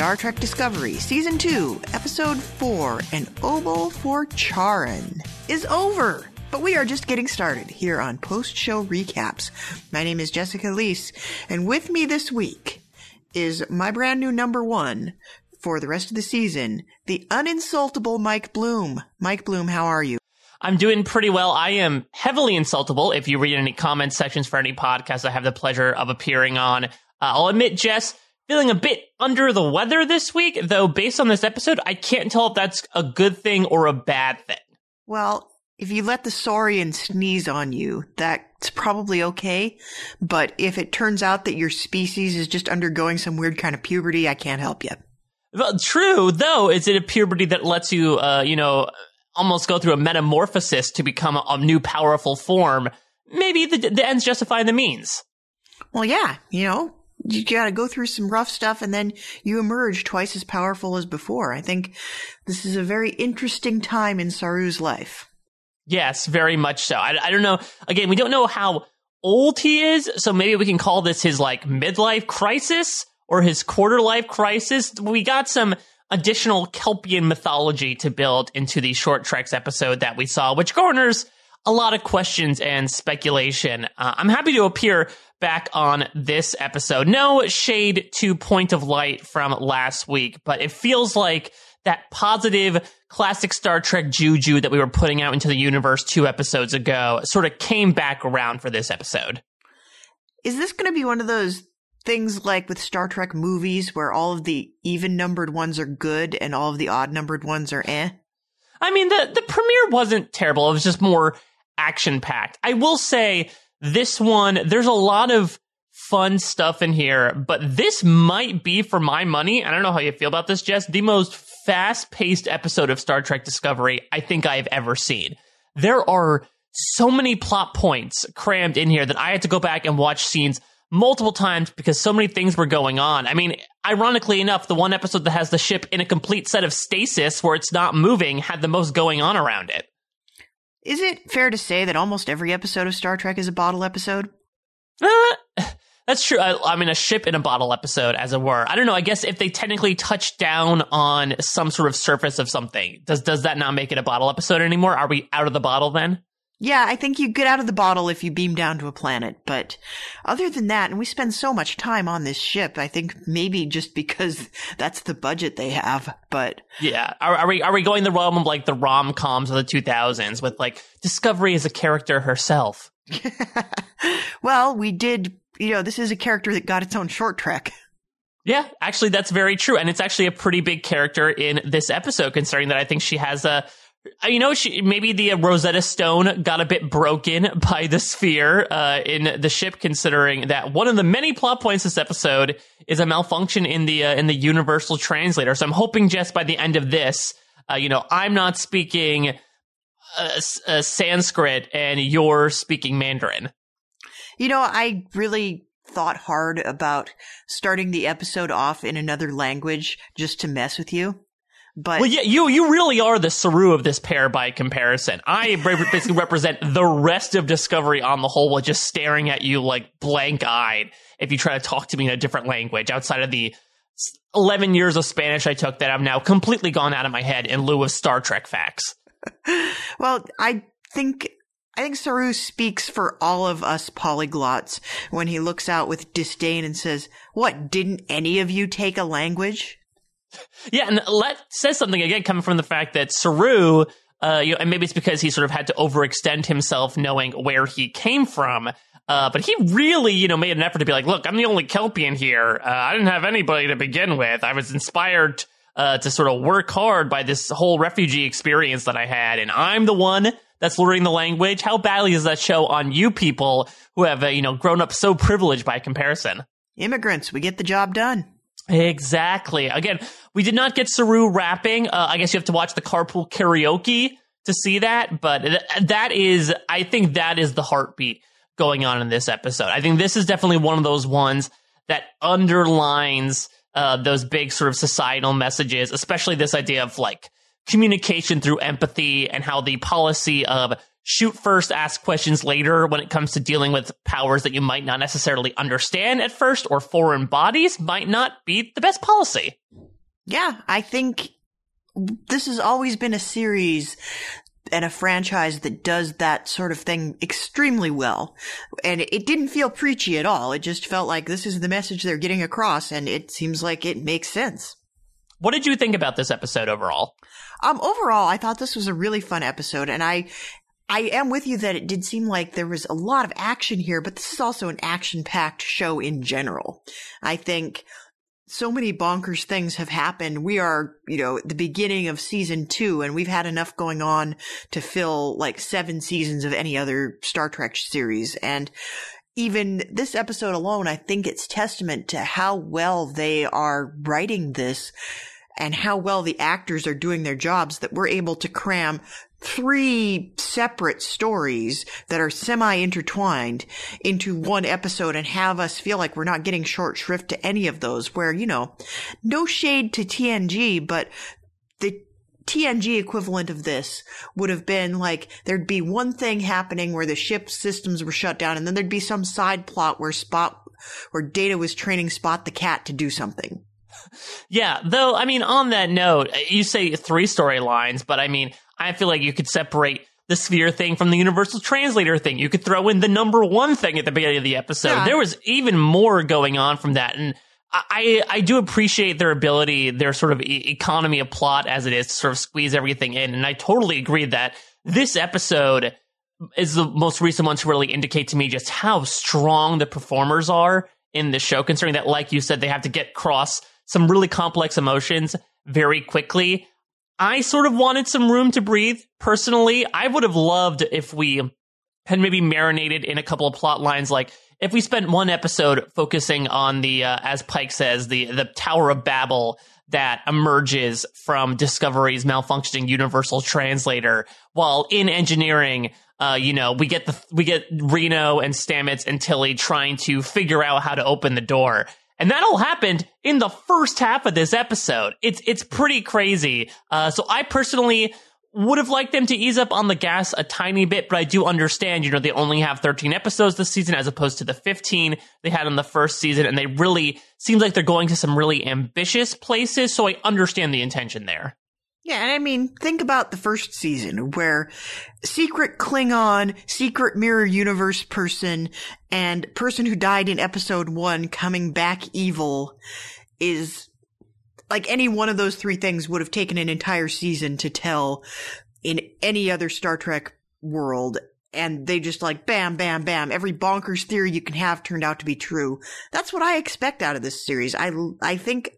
Star Trek Discovery, Season 2, Episode 4, An Obol for Charon, is over. But we are just getting started here on Post Show Recaps. My name is Jessica Liese, and with me this week is my brand new number one for the rest of the season, the uninsultable Mike Bloom. Mike Bloom, how are you? I'm doing pretty well. I am heavily insultable. If you read any comment sections for any podcast I have the pleasure of appearing on, uh, I'll admit, Jess, feeling a bit under the weather this week, though based on this episode, I can't tell if that's a good thing or a bad thing. Well, if you let the saurian sneeze on you, that's probably okay. But if it turns out that your species is just undergoing some weird kind of puberty, I can't help you. Well, true, though, is it a puberty that lets you, uh, you know, almost go through a metamorphosis to become a, a new powerful form? Maybe the, the ends justify the means. Well, yeah, you know, you gotta go through some rough stuff and then you emerge twice as powerful as before. I think this is a very interesting time in Saru's life. Yes, very much so. I, I don't know. Again, we don't know how old he is, so maybe we can call this his like midlife crisis or his quarter life crisis. We got some additional Kelpian mythology to build into the short treks episode that we saw, which garners a lot of questions and speculation. Uh, I'm happy to appear back on this episode. No shade to Point of Light from last week, but it feels like that positive classic Star Trek juju that we were putting out into the universe two episodes ago sort of came back around for this episode. Is this going to be one of those things like with Star Trek movies where all of the even numbered ones are good and all of the odd numbered ones are eh? I mean, the, the premiere wasn't terrible. It was just more action packed. I will say this one, there's a lot of fun stuff in here, but this might be for my money. I don't know how you feel about this, Jess, the most fast paced episode of Star Trek Discovery I think I have ever seen. There are so many plot points crammed in here that I had to go back and watch scenes multiple times because so many things were going on. I mean, ironically enough, the one episode that has the ship in a complete set of stasis where it's not moving had the most going on around it. Is it fair to say that almost every episode of Star Trek is a bottle episode? Uh, that's true. I, I, mean, a ship in a bottle episode, as it were. I don't know. I guess if they technically touch down on some sort of surface of something, does does that not make it a bottle episode anymore? Are we out of the bottle then? Yeah, I think you get out of the bottle if you beam down to a planet. But other than that, and we spend so much time on this ship, I think maybe just because that's the budget they have. But yeah, are, are we are we going the realm of like the rom coms of the two thousands with like Discovery as a character herself? well, we did. You know, this is a character that got its own short trek. Yeah, actually, that's very true, and it's actually a pretty big character in this episode, considering that I think she has a you know, she, maybe the uh, Rosetta Stone got a bit broken by the sphere uh, in the ship, considering that one of the many plot points this episode is a malfunction in the uh, in the Universal Translator. So I'm hoping just by the end of this, uh, you know, I'm not speaking uh, Sanskrit and you're speaking Mandarin. You know, I really thought hard about starting the episode off in another language just to mess with you. But well, yeah, you you really are the Saru of this pair by comparison. I basically represent the rest of Discovery on the whole, while just staring at you like blank eyed if you try to talk to me in a different language outside of the 11 years of Spanish I took that I've now completely gone out of my head in lieu of Star Trek facts. well, I think I think Saru speaks for all of us polyglots when he looks out with disdain and says, "What? Didn't any of you take a language?" Yeah, and that says something again coming from the fact that Saru, uh, you know, and maybe it's because he sort of had to overextend himself knowing where he came from. Uh, but he really, you know, made an effort to be like, look, I'm the only Kelpian here. Uh, I didn't have anybody to begin with. I was inspired uh, to sort of work hard by this whole refugee experience that I had, and I'm the one that's learning the language. How badly does that show on you people who have, uh, you know, grown up so privileged by comparison? Immigrants, we get the job done. Exactly. Again, we did not get Saru rapping. Uh, I guess you have to watch the carpool karaoke to see that, but th- that is, I think that is the heartbeat going on in this episode. I think this is definitely one of those ones that underlines uh, those big sort of societal messages, especially this idea of like communication through empathy and how the policy of shoot first, ask questions later when it comes to dealing with powers that you might not necessarily understand at first or foreign bodies might not be the best policy. Yeah, I think this has always been a series and a franchise that does that sort of thing extremely well. And it didn't feel preachy at all. It just felt like this is the message they're getting across, and it seems like it makes sense. What did you think about this episode overall? Um, overall, I thought this was a really fun episode, and I, I am with you that it did seem like there was a lot of action here, but this is also an action-packed show in general. I think so many bonkers things have happened. We are, you know, the beginning of season two, and we've had enough going on to fill like seven seasons of any other Star Trek series. And even this episode alone, I think it's testament to how well they are writing this and how well the actors are doing their jobs that we're able to cram three separate stories that are semi intertwined into one episode and have us feel like we're not getting short shrift to any of those where, you know, no shade to TNG, but the TNG equivalent of this would have been like there'd be one thing happening where the ship systems were shut down and then there'd be some side plot where Spot where Data was training Spot the cat to do something. Yeah, though I mean on that note, you say three storylines, but I mean I feel like you could separate the sphere thing from the universal translator thing. You could throw in the number one thing at the beginning of the episode. Yeah. There was even more going on from that. And I, I do appreciate their ability, their sort of e- economy of plot as it is to sort of squeeze everything in. And I totally agree that this episode is the most recent one to really indicate to me just how strong the performers are in the show, considering that, like you said, they have to get across some really complex emotions very quickly. I sort of wanted some room to breathe personally. I would have loved if we had maybe marinated in a couple of plot lines like if we spent one episode focusing on the uh, as Pike says the the Tower of Babel that emerges from Discovery's malfunctioning universal translator while in engineering uh, you know, we get the we get Reno and Stamets and Tilly trying to figure out how to open the door. And that all happened in the first half of this episode. It's it's pretty crazy. Uh, so I personally would have liked them to ease up on the gas a tiny bit, but I do understand, you know, they only have 13 episodes this season as opposed to the 15 they had in the first season, and they really seems like they're going to some really ambitious places. So I understand the intention there. Yeah, and I mean, think about the first season where secret Klingon, secret mirror universe person, and person who died in episode one coming back evil is like any one of those three things would have taken an entire season to tell in any other Star Trek world. And they just like bam, bam, bam. Every bonkers theory you can have turned out to be true. That's what I expect out of this series. I, I think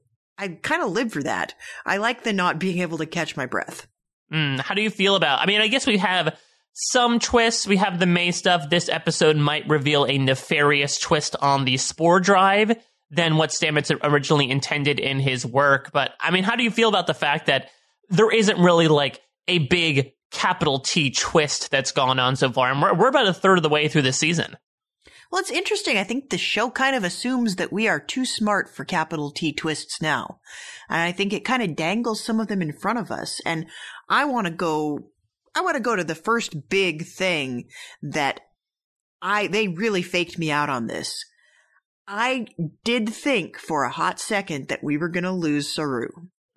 I kind of live for that. I like the not being able to catch my breath. Mm, how do you feel about? I mean, I guess we have some twists. We have the May stuff. This episode might reveal a nefarious twist on the spore drive than what Stamets originally intended in his work. But I mean, how do you feel about the fact that there isn't really like a big capital T twist that's gone on so far? And we're, we're about a third of the way through the season. Well, it's interesting. I think the show kind of assumes that we are too smart for capital T twists now. And I think it kind of dangles some of them in front of us. And I want to go, I want to go to the first big thing that I, they really faked me out on this. I did think for a hot second that we were going to lose Saru.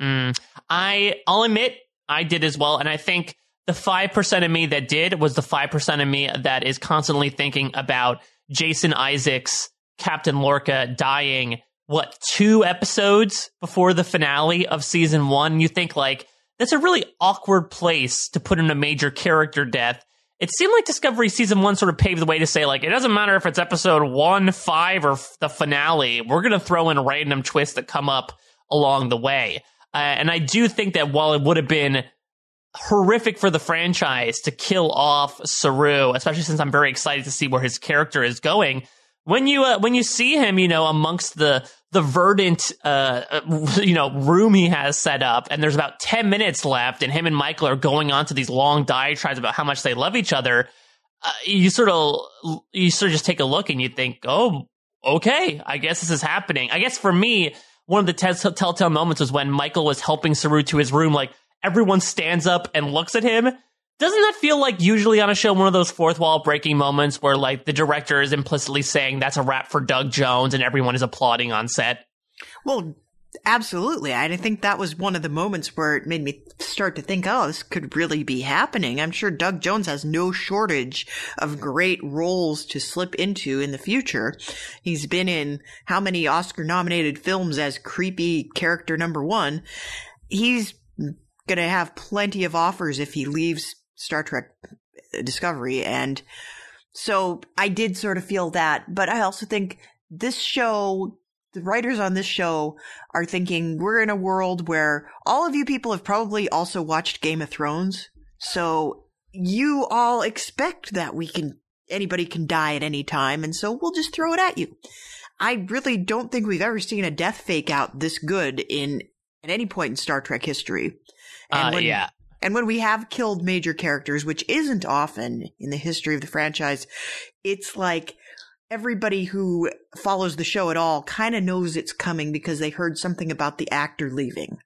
Mm, I, I'll admit I did as well. And I think the 5% of me that did was the 5% of me that is constantly thinking about Jason Isaacs, Captain Lorca dying, what, two episodes before the finale of season one? You think, like, that's a really awkward place to put in a major character death. It seemed like Discovery season one sort of paved the way to say, like, it doesn't matter if it's episode one, five, or f- the finale. We're going to throw in random twists that come up along the way. Uh, and I do think that while it would have been horrific for the franchise to kill off Saru, especially since I'm very excited to see where his character is going. When you uh, when you see him, you know, amongst the the verdant, uh, uh, you know, room he has set up, and there's about ten minutes left, and him and Michael are going on to these long diatribes about how much they love each other. Uh, you sort of you sort of just take a look and you think, oh, okay, I guess this is happening. I guess for me, one of the telltale moments was when Michael was helping Saru to his room, like everyone stands up and looks at him. Doesn't that feel like usually on a show one of those fourth wall breaking moments where like the director is implicitly saying that's a wrap for Doug Jones and everyone is applauding on set? Well, Absolutely. I think that was one of the moments where it made me start to think, oh, this could really be happening. I'm sure Doug Jones has no shortage of great roles to slip into in the future. He's been in how many Oscar nominated films as creepy character number one? He's going to have plenty of offers if he leaves Star Trek uh, Discovery. And so I did sort of feel that, but I also think this show the writers on this show are thinking we're in a world where all of you people have probably also watched Game of Thrones. So you all expect that we can, anybody can die at any time. And so we'll just throw it at you. I really don't think we've ever seen a death fake out this good in at any point in Star Trek history. And uh, when, yeah. And when we have killed major characters, which isn't often in the history of the franchise, it's like everybody who follows the show at all kind of knows it's coming because they heard something about the actor leaving.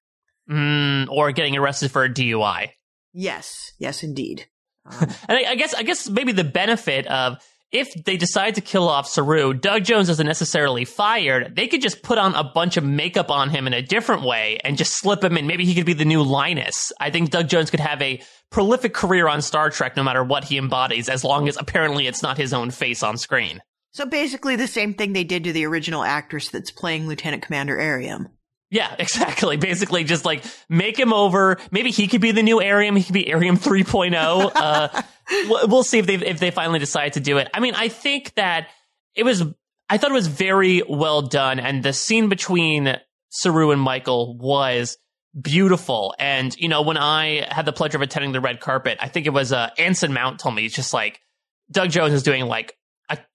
Mm, or getting arrested for a DUI. Yes, yes, indeed. Um, and I, I, guess, I guess maybe the benefit of if they decide to kill off Saru, Doug Jones isn't necessarily fired. They could just put on a bunch of makeup on him in a different way and just slip him in. Maybe he could be the new Linus. I think Doug Jones could have a prolific career on Star Trek no matter what he embodies, as long as apparently it's not his own face on screen. So basically the same thing they did to the original actress that's playing Lieutenant Commander Airiam. Yeah, exactly. Basically, just like make him over. Maybe he could be the new Airiam. He could be Airiam 3.0. Uh, we'll see if they if they finally decide to do it. I mean, I think that it was. I thought it was very well done, and the scene between Saru and Michael was beautiful. And you know, when I had the pleasure of attending the red carpet, I think it was uh, Anson Mount told me it's just like Doug Jones is doing like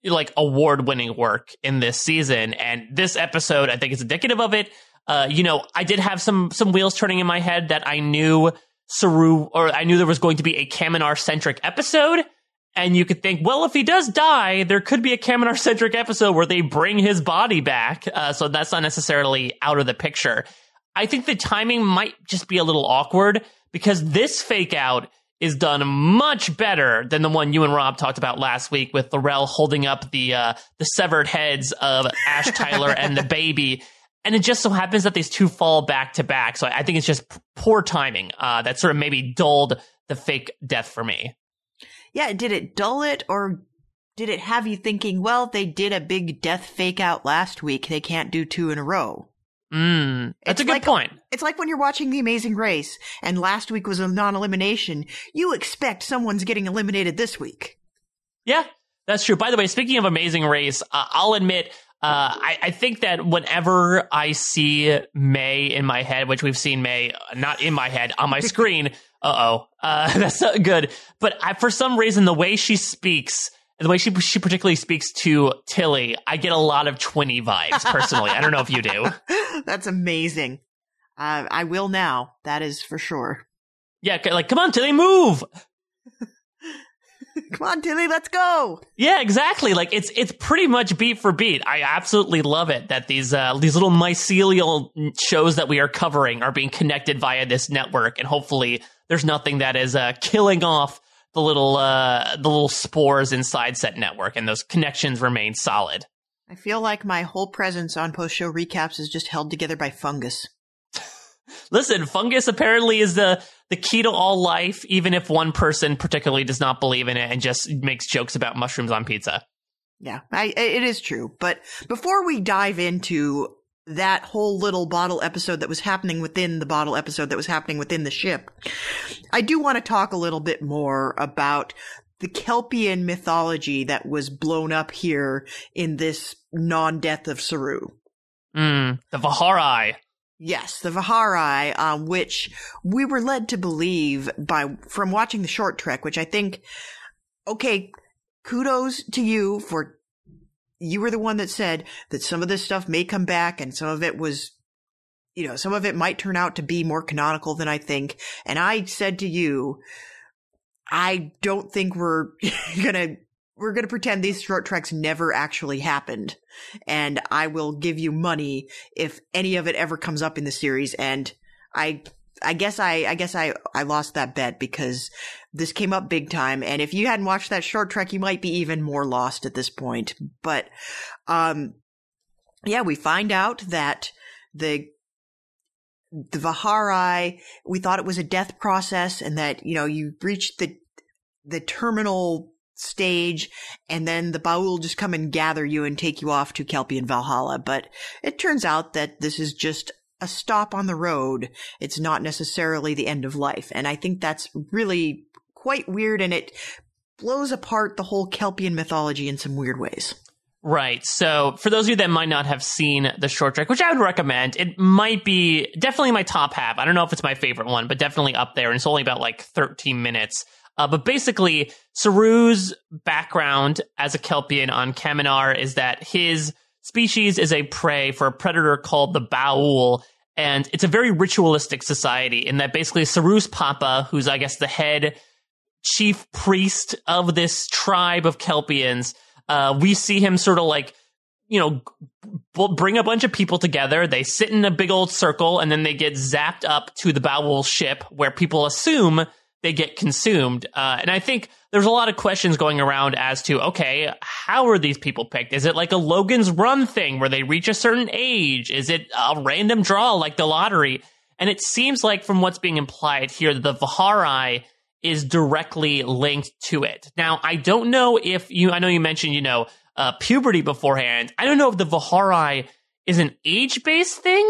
like award winning work in this season. And this episode, I think, is indicative of it. Uh, you know, I did have some some wheels turning in my head that I knew Saru, or I knew there was going to be a Kaminar centric episode. And you could think, well, if he does die, there could be a Kaminar centric episode where they bring his body back. Uh, so that's not necessarily out of the picture. I think the timing might just be a little awkward because this fake out is done much better than the one you and Rob talked about last week with L'Rell holding up the uh, the severed heads of Ash Tyler and the baby. And it just so happens that these two fall back to back. So I think it's just poor timing uh, that sort of maybe dulled the fake death for me. Yeah, did it dull it or did it have you thinking, well, they did a big death fake out last week. They can't do two in a row. Mm, that's it's a good like, point. It's like when you're watching The Amazing Race and last week was a non-elimination. You expect someone's getting eliminated this week. Yeah, that's true. By the way, speaking of Amazing Race, uh, I'll admit, uh, I, I, think that whenever I see May in my head, which we've seen May uh, not in my head on my screen, uh-oh, uh, that's not good. But I, for some reason, the way she speaks the way she she particularly speaks to Tilly, I get a lot of Twinny vibes personally. I don't know if you do. That's amazing. Uh, I will now. That is for sure. Yeah, like come on, Tilly, move. come on, Tilly, let's go. Yeah, exactly. Like it's it's pretty much beat for beat. I absolutely love it that these uh, these little mycelial shows that we are covering are being connected via this network, and hopefully there's nothing that is uh, killing off the little uh, the little spores inside set network, and those connections remain solid. I feel like my whole presence on post show recaps is just held together by fungus. Listen, fungus apparently is the the key to all life, even if one person particularly does not believe in it and just makes jokes about mushrooms on pizza. Yeah, I, it is true. But before we dive into that whole little bottle episode that was happening within the bottle episode that was happening within the ship. I do want to talk a little bit more about the Kelpian mythology that was blown up here in this non-death of Saru. Mm, the Vaharai. Yes, the Vaharai, um, which we were led to believe by from watching the short trek, which I think, okay, kudos to you for you were the one that said that some of this stuff may come back and some of it was you know, some of it might turn out to be more canonical than I think. And I said to you, I don't think we're gonna, we're gonna pretend these short treks never actually happened. And I will give you money if any of it ever comes up in the series. And I I guess I, I guess I, I lost that bet because this came up big time. And if you hadn't watched that short trek, you might be even more lost at this point. But, um, yeah, we find out that the the Vihari, we thought it was a death process and that, you know, you reached the, the terminal stage and then the Ba'ul just come and gather you and take you off to Kelpian Valhalla. But it turns out that this is just a stop on the road. It's not necessarily the end of life. And I think that's really quite weird and it blows apart the whole Kelpian mythology in some weird ways. Right. So for those of you that might not have seen the short trek, which I would recommend, it might be definitely my top half. I don't know if it's my favorite one, but definitely up there. And it's only about like 13 minutes. Uh, but basically, Saru's background as a Kelpian on Kaminar is that his species is a prey for a predator called the Ba'ul. And it's a very ritualistic society in that basically Saru's papa, who's I guess the head chief priest of this tribe of Kelpians, uh, we see him sort of like, you know, bring a bunch of people together. They sit in a big old circle and then they get zapped up to the Ba'ul ship where people assume they get consumed. Uh, and I think there's a lot of questions going around as to, okay, how are these people picked? Is it like a Logan's Run thing where they reach a certain age? Is it a random draw like the lottery? And it seems like from what's being implied here, the Vihari is directly linked to it. Now, I don't know if you, I know you mentioned, you know, uh, puberty beforehand. I don't know if the Vihari is an age based thing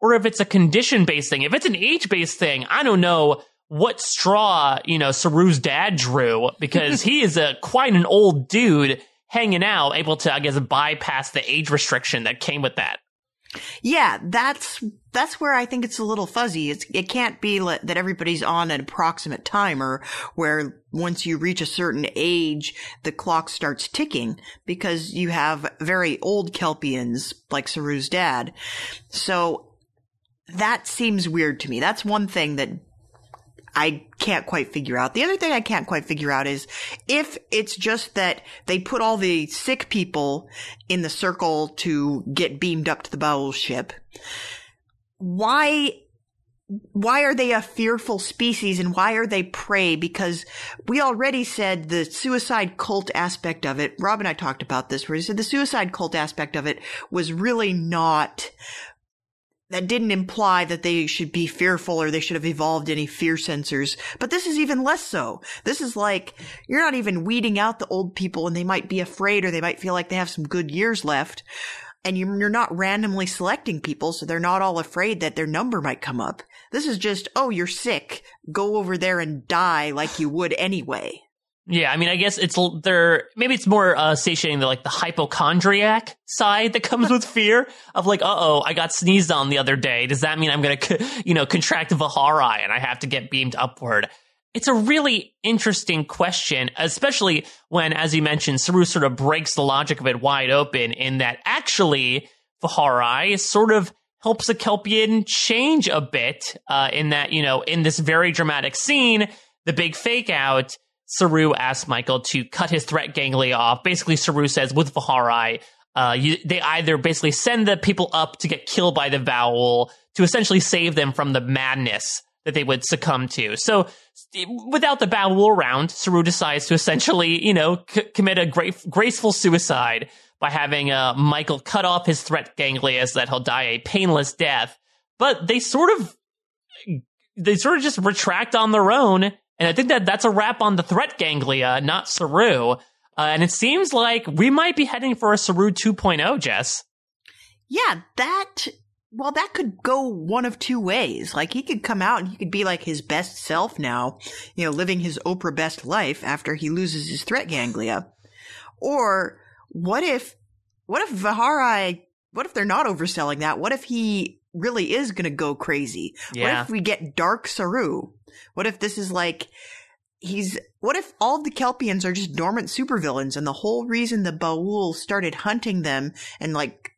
or if it's a condition based thing. If it's an age based thing, I don't know what straw, you know, Saru's dad drew because he is a quite an old dude hanging out, able to, I guess, bypass the age restriction that came with that. Yeah, that's that's where I think it's a little fuzzy. It's, it can't be that everybody's on an approximate timer where once you reach a certain age, the clock starts ticking because you have very old Kelpians like Saru's dad. So that seems weird to me. That's one thing that I can't quite figure out. The other thing I can't quite figure out is if it's just that they put all the sick people in the circle to get beamed up to the Ba'ul ship, why why are they a fearful species and why are they prey? Because we already said the suicide cult aspect of it. Rob and I talked about this where he said the suicide cult aspect of it was really not that didn't imply that they should be fearful or they should have evolved any fear sensors. But this is even less so. This is like, you're not even weeding out the old people and they might be afraid or they might feel like they have some good years left. And you're not randomly selecting people, so they're not all afraid that their number might come up. This is just, oh, you're sick. Go over there and die like you would anyway. Yeah, I mean, I guess it's there. Maybe it's more uh, satiating the like the hypochondriac side that comes with fear of like, uh oh, I got sneezed on the other day. Does that mean I'm gonna, you know, contract Vihari and I have to get beamed upward? It's a really interesting question, especially when, as you mentioned, Saru sort of breaks the logic of it wide open in that actually Vihari sort of helps a Kelpian change a bit. Uh, in that, you know, in this very dramatic scene, the big fake out Saru asks Michael to cut his threat ganglia off. Basically, Saru says with Vihari, uh, you, they either basically send the people up to get killed by the Ba'ul to essentially save them from the madness that they would succumb to. So, without the Ba'ul around, Saru decides to essentially, you know, c- commit a gra- graceful suicide by having uh, Michael cut off his threat ganglia so that he'll die a painless death. But they sort of, they sort of just retract on their own and I think that that's a wrap on the threat ganglia, not Saru. Uh, and it seems like we might be heading for a Saru 2.0, Jess. Yeah, that, well, that could go one of two ways. Like, he could come out and he could be like his best self now, you know, living his Oprah best life after he loses his threat ganglia. Or, what if, what if Vihari, what if they're not overselling that? What if he really is going to go crazy? Yeah. What if we get Dark Saru? What if this is like he's what if all the Kelpians are just dormant supervillains and the whole reason the Ba'ul started hunting them and like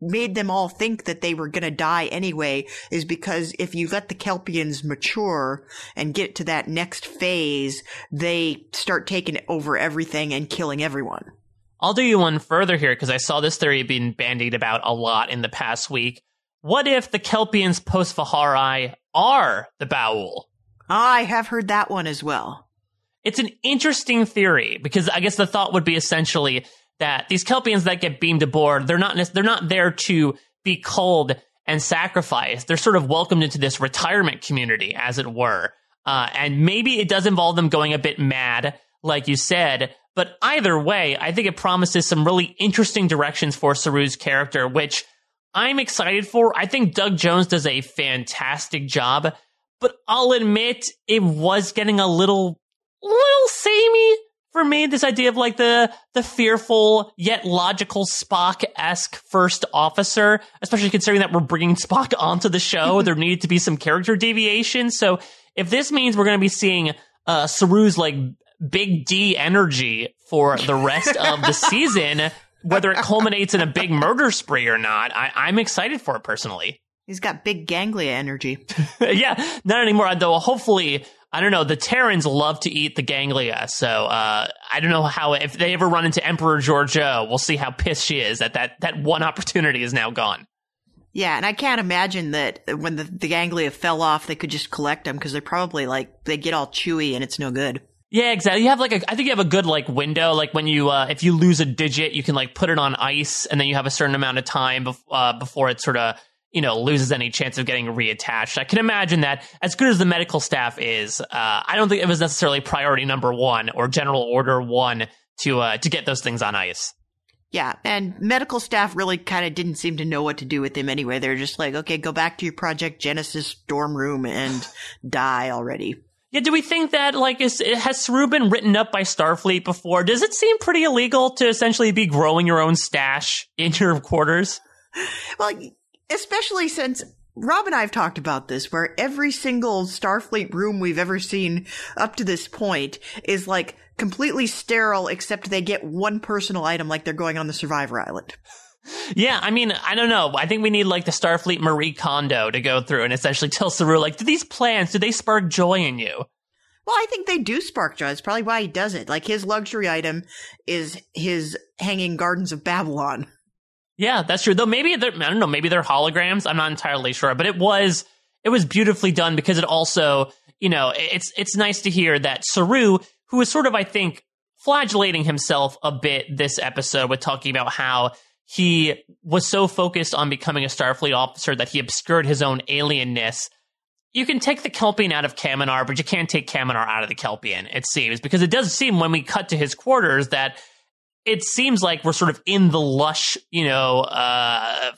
made them all think that they were going to die anyway is because if you let the Kelpians mature and get to that next phase, they start taking over everything and killing everyone. I'll do you one further here because I saw this theory being bandied about a lot in the past week. What if the Kelpians post Vihari are the Ba'ul? I have heard that one as well. It's an interesting theory because I guess the thought would be essentially that these Kelpians that get beamed aboard, they're not they're not there to be culled and sacrificed. they're sort of welcomed into this retirement community, as it were. Uh, and maybe it does involve them going a bit mad, like you said. But either way, I think it promises some really interesting directions for Saru's character, which I'm excited for. I think Doug Jones does a fantastic job, but I'll admit it was getting a little, little samey for me, this idea of like the the fearful yet logical Spock esque first officer, especially considering that we're bringing Spock onto the show, there needed to be some character deviation. So if this means we're going to be seeing uh, Saru's like big D energy for the rest of the season, whether it culminates in a big murder spree or not, I, I'm excited for it personally. He's got big ganglia energy. yeah, not anymore. Though hopefully I don't know. The Terrans love to eat the ganglia, so uh, I don't know how if they ever run into Emperor Georgiou, we'll see how pissed she is that that that one opportunity is now gone. Yeah, and I can't imagine that when the, the ganglia fell off, they could just collect them because they're probably like they get all chewy and it's no good. Yeah, exactly. You have like a, I think you have a good like window, like when you, uh, if you lose a digit, you can like put it on ice and then you have a certain amount of time bef- uh, before it sort of you know, loses any chance of getting reattached. I can imagine that as good as the medical staff is, uh, I don't think it was necessarily priority number one or general order one to, uh, to get those things on ice. Yeah, and medical staff really kind of didn't seem to know what to do with him anyway. They're just like, okay, go back to your Project Genesis dorm room and die already. Yeah, do we think that like is has Saru been written up by Starfleet before? Does it seem pretty illegal to essentially be growing your own stash in your quarters? Well, especially since Rob and I have talked about this, where every single Starfleet room we've ever seen up to this point is like completely sterile, except they get one personal item like they're going on the Survivor Island. Yeah, I mean, I don't know. I think we need like the Starfleet Marie Kondo to go through and essentially tell Saru, like, do these plans, do they spark joy in you? Well, I think they do spark joy. It's probably why he does it. Like his luxury item is his hanging gardens of Babylon. Yeah, that's true. Though maybe they're, I don't know, maybe they're holograms. I'm not entirely sure, but it was it was beautifully done because it also, you know, it's it's nice to hear that Saru, who is sort of, I think, flagellating himself a bit this episode with talking about how he was so focused on becoming a Starfleet officer that he obscured his own alienness. You can take the Kelpian out of Kaminar, but you can't take Kaminar out of the Kelpian, it seems, because it does seem when we cut to his quarters that it seems like we're sort of in the lush, you know, uh,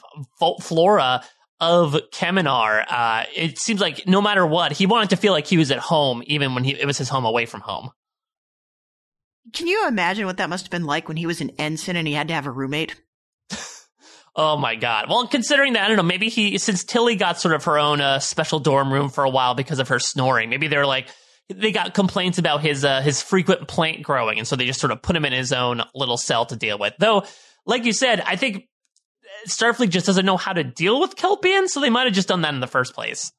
flora of Kaminar. Uh, it seems like no matter what, he wanted to feel like he was at home, even when he, it was his home away from home. Can you imagine what that must have been like when he was an ensign and he had to have a roommate? Oh my god! Well, considering that, I don't know. Maybe he, since Tilly got sort of her own uh, special dorm room for a while because of her snoring, maybe they're like, they got complaints about his uh, his frequent plant growing, and so they just sort of put him in his own little cell to deal with. Though, like you said, I think Starfleet just doesn't know how to deal with Kelpian, so they might have just done that in the first place.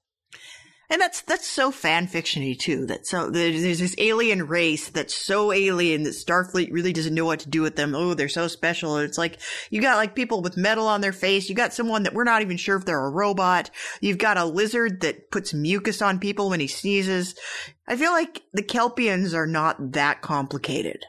And that's that's so fan fictiony too. That so there's this alien race that's so alien that Starfleet really doesn't know what to do with them. Oh, they're so special. It's like you got like people with metal on their face. You got someone that we're not even sure if they're a robot. You've got a lizard that puts mucus on people when he sneezes. I feel like the Kelpians are not that complicated.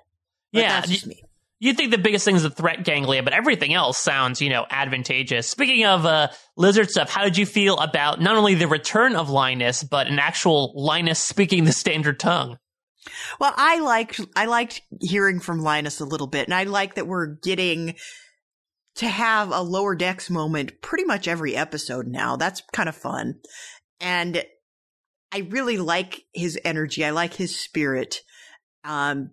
But yeah, that's just me. You'd think the biggest thing is the threat ganglia, but everything else sounds, you know, advantageous. Speaking of uh, lizard stuff, how did you feel about not only the return of Linus, but an actual Linus speaking the standard tongue? Well, I liked I liked hearing from Linus a little bit, and I like that we're getting to have a lower decks moment pretty much every episode now. That's kind of fun, and I really like his energy. I like his spirit. Um,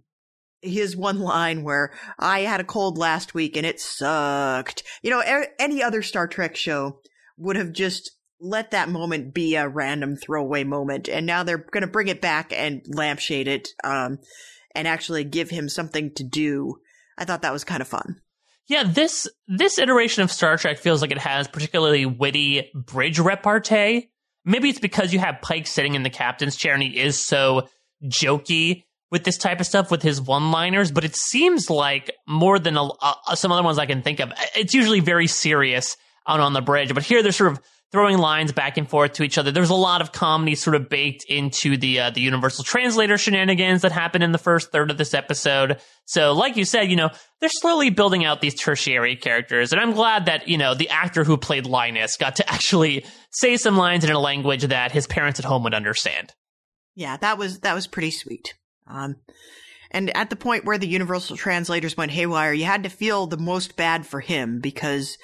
his one line where I had a cold last week and it sucked. You know, any other Star Trek show would have just let that moment be a random throwaway moment. And now they're going to bring it back and lampshade it, um, and actually give him something to do. I thought that was kind of fun. Yeah, this this iteration of Star Trek feels like it has particularly witty bridge repartee. Maybe it's because you have Pike sitting in the captain's chair and he is so jokey with this type of stuff with his one liners, but it seems like more than a, some other ones I can think of. It's usually very serious out on the bridge, but here they're sort of throwing lines back and forth to each other. There's a lot of comedy sort of baked into the uh, the universal translator shenanigans that happen in the first third of this episode. So, like you said, you know, they're slowly building out these tertiary characters, and I'm glad that you know the actor who played Linus got to actually say some lines in a language that his parents at home would understand. Yeah, that was that was pretty sweet. Um, and at the point where the universal translators went haywire, you had to feel the most bad for him because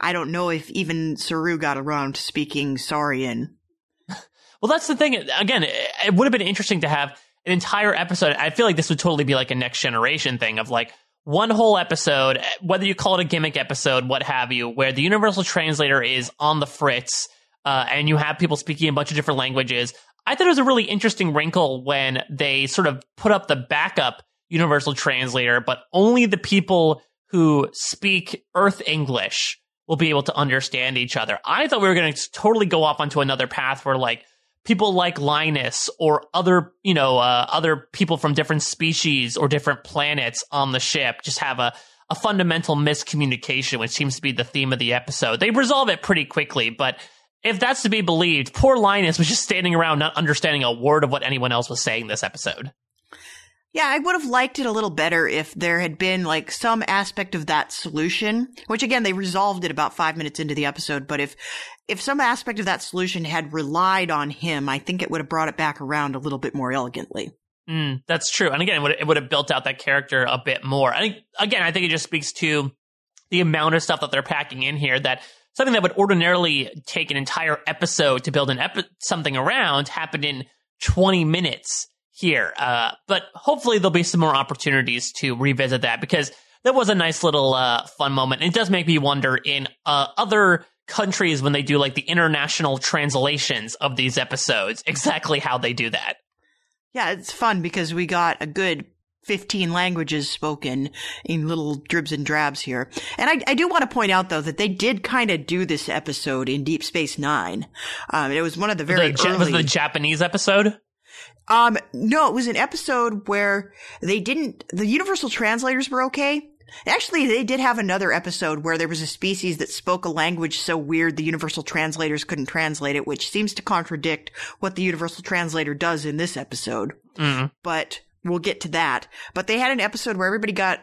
I don't know if even Saru got around to speaking Saurian. well, that's the thing. Again, it would have been interesting to have an entire episode. I feel like this would totally be like a next generation thing of like one whole episode, whether you call it a gimmick episode, what have you, where the universal translator is on the fritz. Uh, and you have people speaking a bunch of different languages. I thought it was a really interesting wrinkle when they sort of put up the backup universal translator, but only the people who speak Earth English will be able to understand each other. I thought we were going to totally go off onto another path where like people like Linus or other, you know, uh, other people from different species or different planets on the ship just have a, a fundamental miscommunication, which seems to be the theme of the episode. They resolve it pretty quickly, but if that's to be believed, poor Linus was just standing around not understanding a word of what anyone else was saying this episode. Yeah, I would have liked it a little better if there had been like some aspect of that solution, which again, they resolved it about five minutes into the episode. But if, if some aspect of that solution had relied on him, I think it would have brought it back around a little bit more elegantly. Mm, that's true. And again, it would, it would have built out that character a bit more. I think, again, I think it just speaks to the amount of stuff that they're packing in here that something that would ordinarily take an entire episode to build an epi- something around happened in 20 minutes here. Uh, but hopefully there'll be some more opportunities to revisit that because that was a nice little uh, fun moment. And It does make me wonder in uh, other countries when they do like the international translations of these episodes, exactly how they do that. Yeah, it's fun because we got a good 15 languages spoken in little dribs and drabs here. And I, I do want to point out though that they did kind of do this episode in Deep Space Nine. Um, it was one of the very the, early. Was the Japanese episode? Um, no, it was an episode where they didn't, the universal translators were okay. Actually, they did have another episode where there was a species that spoke a language so weird the universal translators couldn't translate it, which seems to contradict what the universal translator does in this episode. Mm. But we'll get to that. But they had an episode where everybody got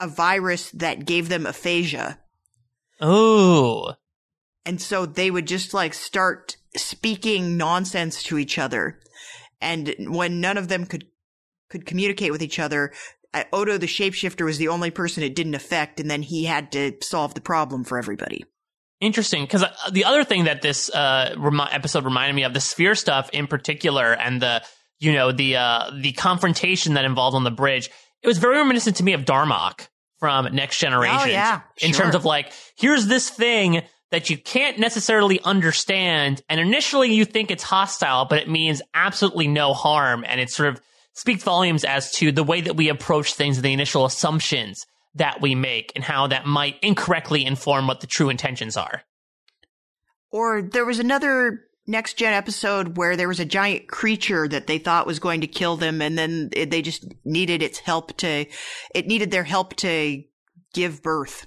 a virus that gave them aphasia. Oh. And so they would just like start speaking nonsense to each other. And when none of them could could communicate with each other, uh, Odo the shapeshifter was the only person it didn't affect, and then he had to solve the problem for everybody. Interesting, because uh, the other thing that this uh, episode reminded me of, the sphere stuff in particular, and the you know the uh, the confrontation that involved on the bridge, it was very reminiscent to me of Darmok from Next Generation. Oh, yeah, in sure. terms of like, here's this thing that you can't necessarily understand. And initially you think it's hostile, but it means absolutely no harm. And it sort of speaks volumes as to the way that we approach things and the initial assumptions that we make and how that might incorrectly inform what the true intentions are. Or there was another next gen episode where there was a giant creature that they thought was going to kill them and then they just needed its help to, it needed their help to give birth.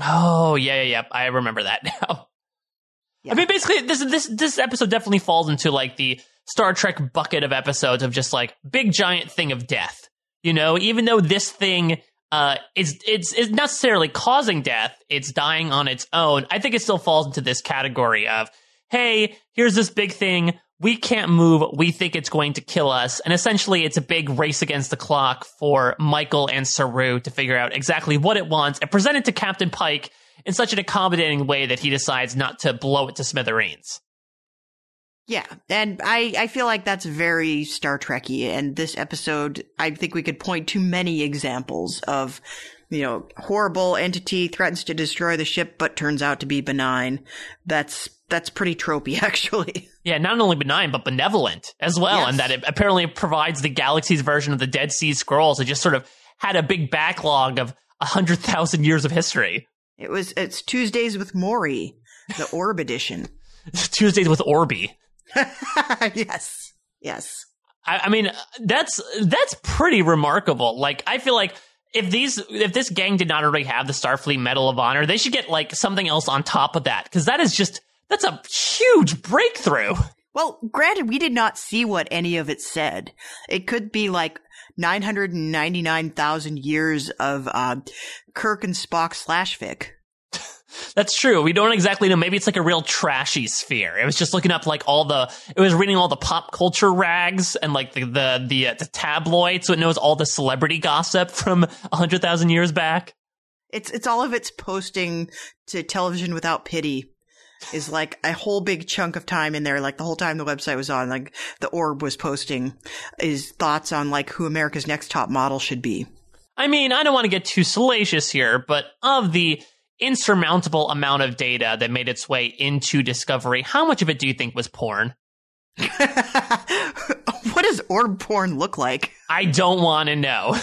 Oh yeah, yeah, yeah. I remember that now. Yeah. I mean, basically, this this this episode definitely falls into like the Star Trek bucket of episodes of just like big giant thing of death. You know, even though this thing uh is it's is necessarily causing death, it's dying on its own. I think it still falls into this category of hey, here's this big thing. We can't move. We think it's going to kill us. And essentially, it's a big race against the clock for Michael and Saru to figure out exactly what it wants and present it to Captain Pike in such an accommodating way that he decides not to blow it to smithereens. Yeah, and I, I feel like that's very Star Trekky. And this episode, I think we could point to many examples of, you know, horrible entity threatens to destroy the ship, but turns out to be benign. That's that's pretty tropey, actually. Yeah, not only benign but benevolent as well, Yes. and that it apparently provides the galaxy's version of the Dead Sea Scrolls. It just sort of had a big backlog of a hundred thousand years of history. It was it's Tuesdays with Morrie, the Orb edition. Tuesdays with Orby. yes, yes. I, I mean, that's that's pretty remarkable. Like, I feel like if these if this gang did not already have the Starfleet Medal of Honor, they should get like something else on top of that because that is just That's a huge breakthrough. Well, granted, we did not see what any of it said. It could be like 999,000 years of uh, Kirk and Spock slash fic. That's true. We don't exactly know. Maybe it's like a real trashy sphere. It was just looking up like all the. It was reading all the pop culture rags and like the the the, uh, the tabloids, so it knows all the celebrity gossip from a hundred thousand years back. It's it's all of its posting to television without pity is like a whole big chunk of time in there. Like the whole time the website was on, like the orb was posting his thoughts on like who America's next top model should be. I mean, I don't want to get too salacious here, but of the insurmountable amount of data that made its way into Discovery, how much of it do you think was porn? what does orb porn look like? I don't want to know.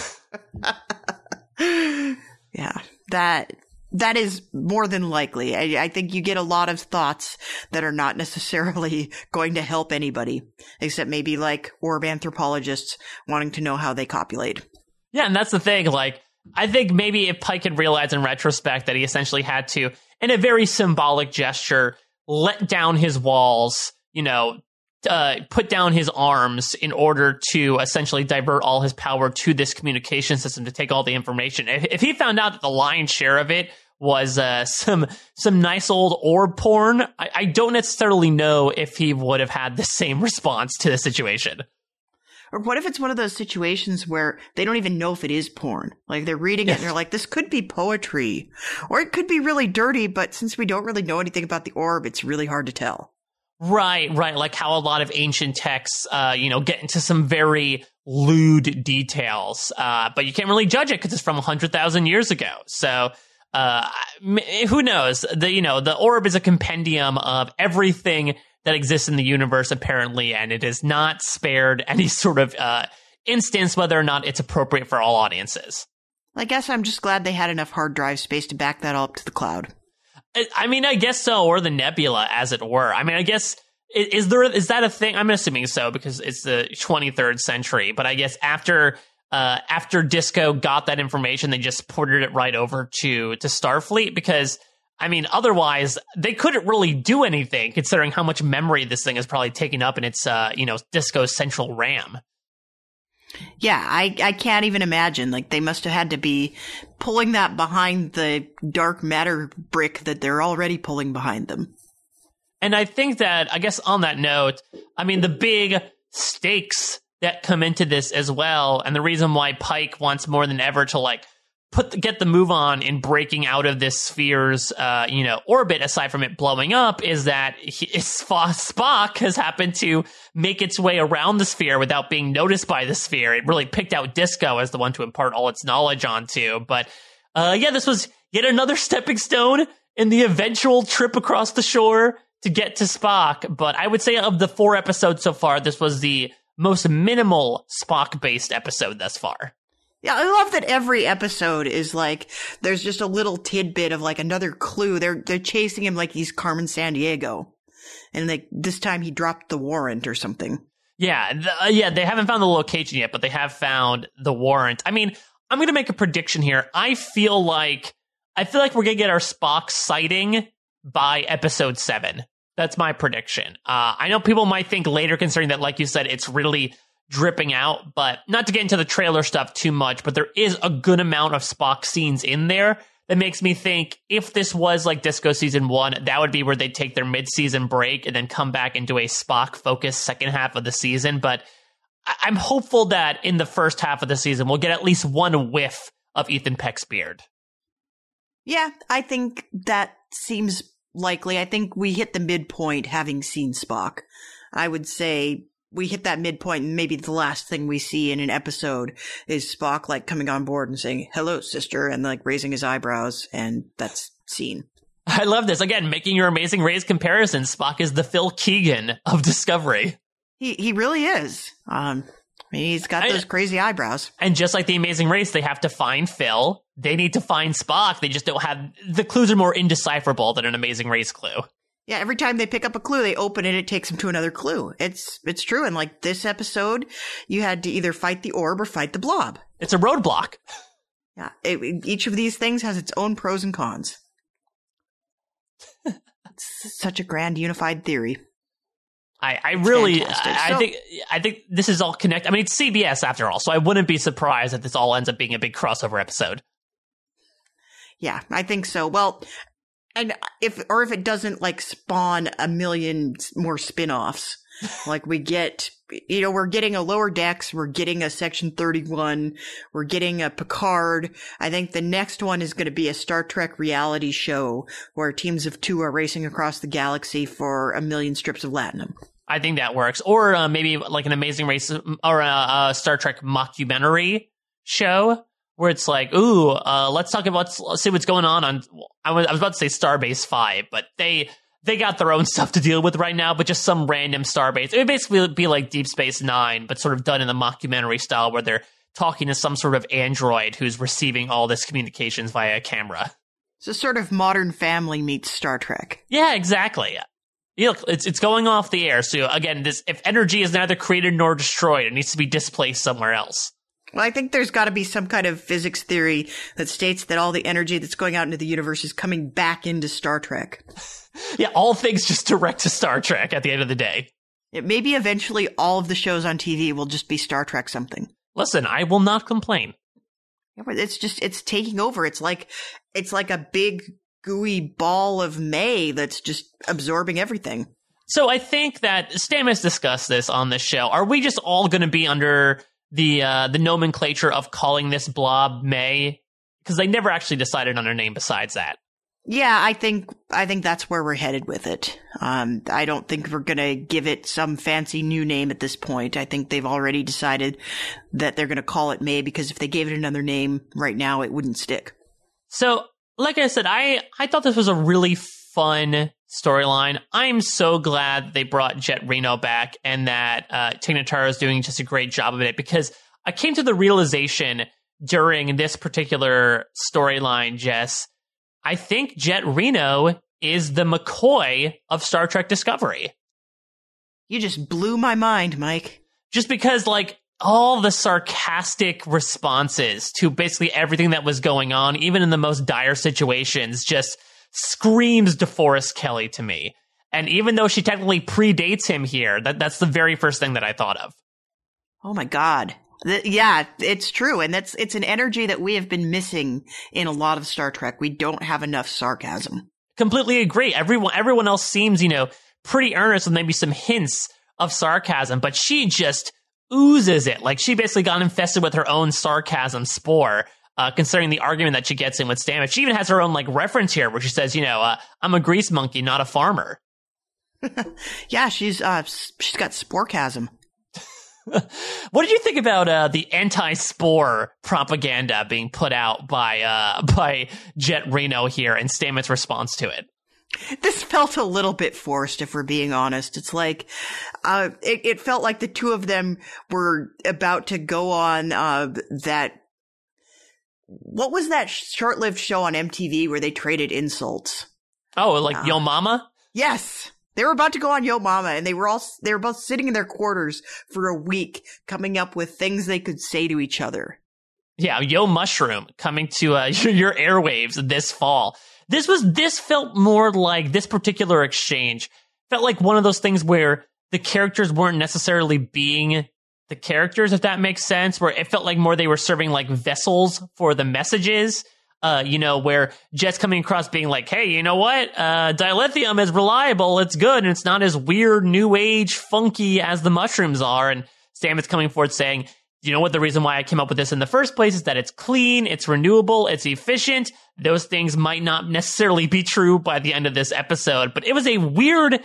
yeah, that that is more than likely. I, I, think you get a lot of thoughts that are not necessarily going to help anybody, except maybe like orb anthropologists wanting to know how they copulate. Yeah, and that's the thing. Like, I think maybe if Pike had realized in retrospect that he essentially had to, in a very symbolic gesture, let down his walls, you know, uh, put down his arms in order to essentially divert all his power to this communication system to take all the information. If, if he found out that the lion's share of it was uh, some some nice old orb porn, I, I don't necessarily know if he would have had the same response to the situation. Or what if it's one of those situations where they don't even know if it is porn? Like they're reading it and they're like, this could be poetry. Or it could be really dirty, but since we don't really know anything about the orb, it's really hard to tell. Right, right. Like how a lot of ancient texts, uh, you know, get into some very lewd details, uh, but you can't really judge it because it's from 100,000 years ago. So, uh, who knows? The, you know, the orb is a compendium of everything that exists in the universe, apparently, and it is not spared any sort of uh, instance whether or not it's appropriate for all audiences. I guess I'm just glad they had enough hard drive space to back that all up to the cloud. I mean, I guess so, or the nebula, as it were. I mean, I guess is there is that a thing? I'm assuming so because it's the 23rd century. But I guess after uh, after Disco got that information, they just ported it right over to to Starfleet because I mean, otherwise they couldn't really do anything considering how much memory this thing is probably taking up in its, uh, you know, Disco central RAM. Yeah, I, I can't even imagine. Like they must have had to be pulling that behind the dark matter brick that they're already pulling behind them. And I think that, I guess on that note, I mean, the big stakes that come into this as well, and the reason why Pike wants more than ever to like put the, get the move on in breaking out of this sphere's uh, you know orbit aside from it blowing up is that Spock has happened to make its way around the sphere without being noticed by the sphere. It really picked out Disco as the one to impart all its knowledge onto. But uh, yeah, this was yet another stepping stone in the eventual trip across the shore to get to Spock. But I would say of the four episodes so far, this was the most minimal Spock based episode thus far. Yeah, I love that every episode is like there's just a little tidbit of like another clue. They're they're chasing him like he's Carmen Sandiego, and like this time he dropped the warrant or something. Yeah, the, uh, yeah, they haven't found the location yet, but they have found the warrant. I mean, I'm gonna make a prediction here. I feel like I feel like we're gonna get our Spock sighting by episode seven. That's my prediction. Uh, I know people might think later, considering that, like you said, it's really dripping out, but not to get into the trailer stuff too much, but there is a good amount of Spock scenes in there that makes me think if this was like Disco season one, that would be where they'd take their mid-season break and then come back into a Spock focused second half of the season. But I'm hopeful that in the first half of the season, we'll get at least one whiff of Ethan Peck's beard. Yeah, I think that seems likely. I think we hit the midpoint having seen Spock. I would say we hit that midpoint and maybe the last thing we see in an episode is Spock like coming on board and saying, hello, sister, and like raising his eyebrows and that's scene. I love this. Again, making your amazing race comparison. Spock is the Phil Keoghan of Discovery. He he really is. Um I mean, he's got those I, crazy eyebrows. And just like the Amazing Race, they have to find Phil. They need to find Spock. They just don't have the clues are more indecipherable than an Amazing Race clue. Yeah, every time they pick up a clue, they open it, it takes them to another clue. It's it's true. And like this episode, you had to either fight the orb or fight the blob. It's a roadblock. Yeah, it, each of these things has its own pros and cons. It's such a grand unified theory. I, I really, I, I think, I think this is all connected. I mean, it's CBS after all, so I wouldn't be surprised if this all ends up being a big crossover episode. Yeah, I think so. Well, and if or if it doesn't like spawn a million more spin-offs like we get you know we're getting a lower decks we're getting a section 31 we're getting a picard. I think the next one is going to be a star trek reality show where teams of two are racing across the galaxy for a million strips of latinum. I think that works. Or uh, maybe like an amazing race or a, a star trek mockumentary show where it's like, ooh, uh, let's talk about, let's see what's going on on, I was, I was about to say Starbase 5, but they, they got their own stuff to deal with right now, but just some random Starbase. It would basically be like Deep Space Nine, but sort of done in the mockumentary style where they're talking to some sort of android who's receiving all this communications via a camera. So sort of modern family meets Star Trek. Yeah, exactly. Look, it's it's going off the air. So again, this if energy is neither created nor destroyed, it needs to be displaced somewhere else. Well, I think there's got to be some kind of physics theory that states that all the energy that's going out into the universe is coming back into Star Trek. yeah, all things just direct to Star Trek at the end of the day. It maybe eventually all of the shows on TV will just be Star Trek something. Listen, I will not complain. It's just it's taking over. It's like it's like a big gooey ball of May that's just absorbing everything. So I think that Stamets discussed this on this show. Are we just all going to be under the uh, the nomenclature of calling this blob May because they never actually decided on a name besides that. Yeah, I think I think that's where we're headed with it. Um, I don't think we're gonna give it some fancy new name at this point. I think they've already decided that they're gonna call it May because if they gave it another name right now, it wouldn't stick. So, like I said, I I thought this was a really fun storyline. I'm so glad they brought Jet Reno back and that uh, Tig Notaro is doing just a great job of it because I came to the realization during this particular storyline, Jess. I think Jet Reno is the McCoy of Star Trek Discovery. You just blew my mind, Mike. Just because, like, all the sarcastic responses to basically everything that was going on, even in the most dire situations, just screams DeForest Kelley to me. And even though she technically predates him here, that, that's the very first thing that I thought of. Oh my God. The, yeah, it's true. And that's, it's an energy that we have been missing in a lot of Star Trek. We don't have enough sarcasm. Completely agree. Everyone, everyone else seems, you know, pretty earnest with maybe some hints of sarcasm, but she just oozes it. Like she basically got infested with her own sarcasm spore uh, considering the argument that she gets in with Stamets. She even has her own like reference here where she says, you know, uh, I'm a grease monkey, not a farmer. yeah, she's uh, she's got sporchasm. what did you think about uh, the anti-spore propaganda being put out by uh, by Jet Reno here and Stamets' response to it? This felt a little bit forced, if we're being honest. It's like, uh, it, it felt like the two of them were about to go on uh, that what was that short-lived show on MTV where they traded insults? Oh, like uh, Yo Mama? Yes. They were about to go on Yo Mama and they were all, they were both sitting in their quarters for a week coming up with things they could say to each other. Yeah, Yo Mushroom coming to uh, your airwaves this fall. This was, this felt more like this particular exchange felt like one of those things where the characters weren't necessarily being the characters, if that makes sense, where it felt like more they were serving like vessels for the messages. Uh, you know, where Jet's coming across being like, hey, you know what? Uh, dilithium is reliable. It's good. And it's not as weird, new age, funky as the mushrooms are. And Stamets coming forward saying, you know what? The reason why I came up with this in the first place is that it's clean, it's renewable, it's efficient. Those things might not necessarily be true by the end of this episode, but it was a weird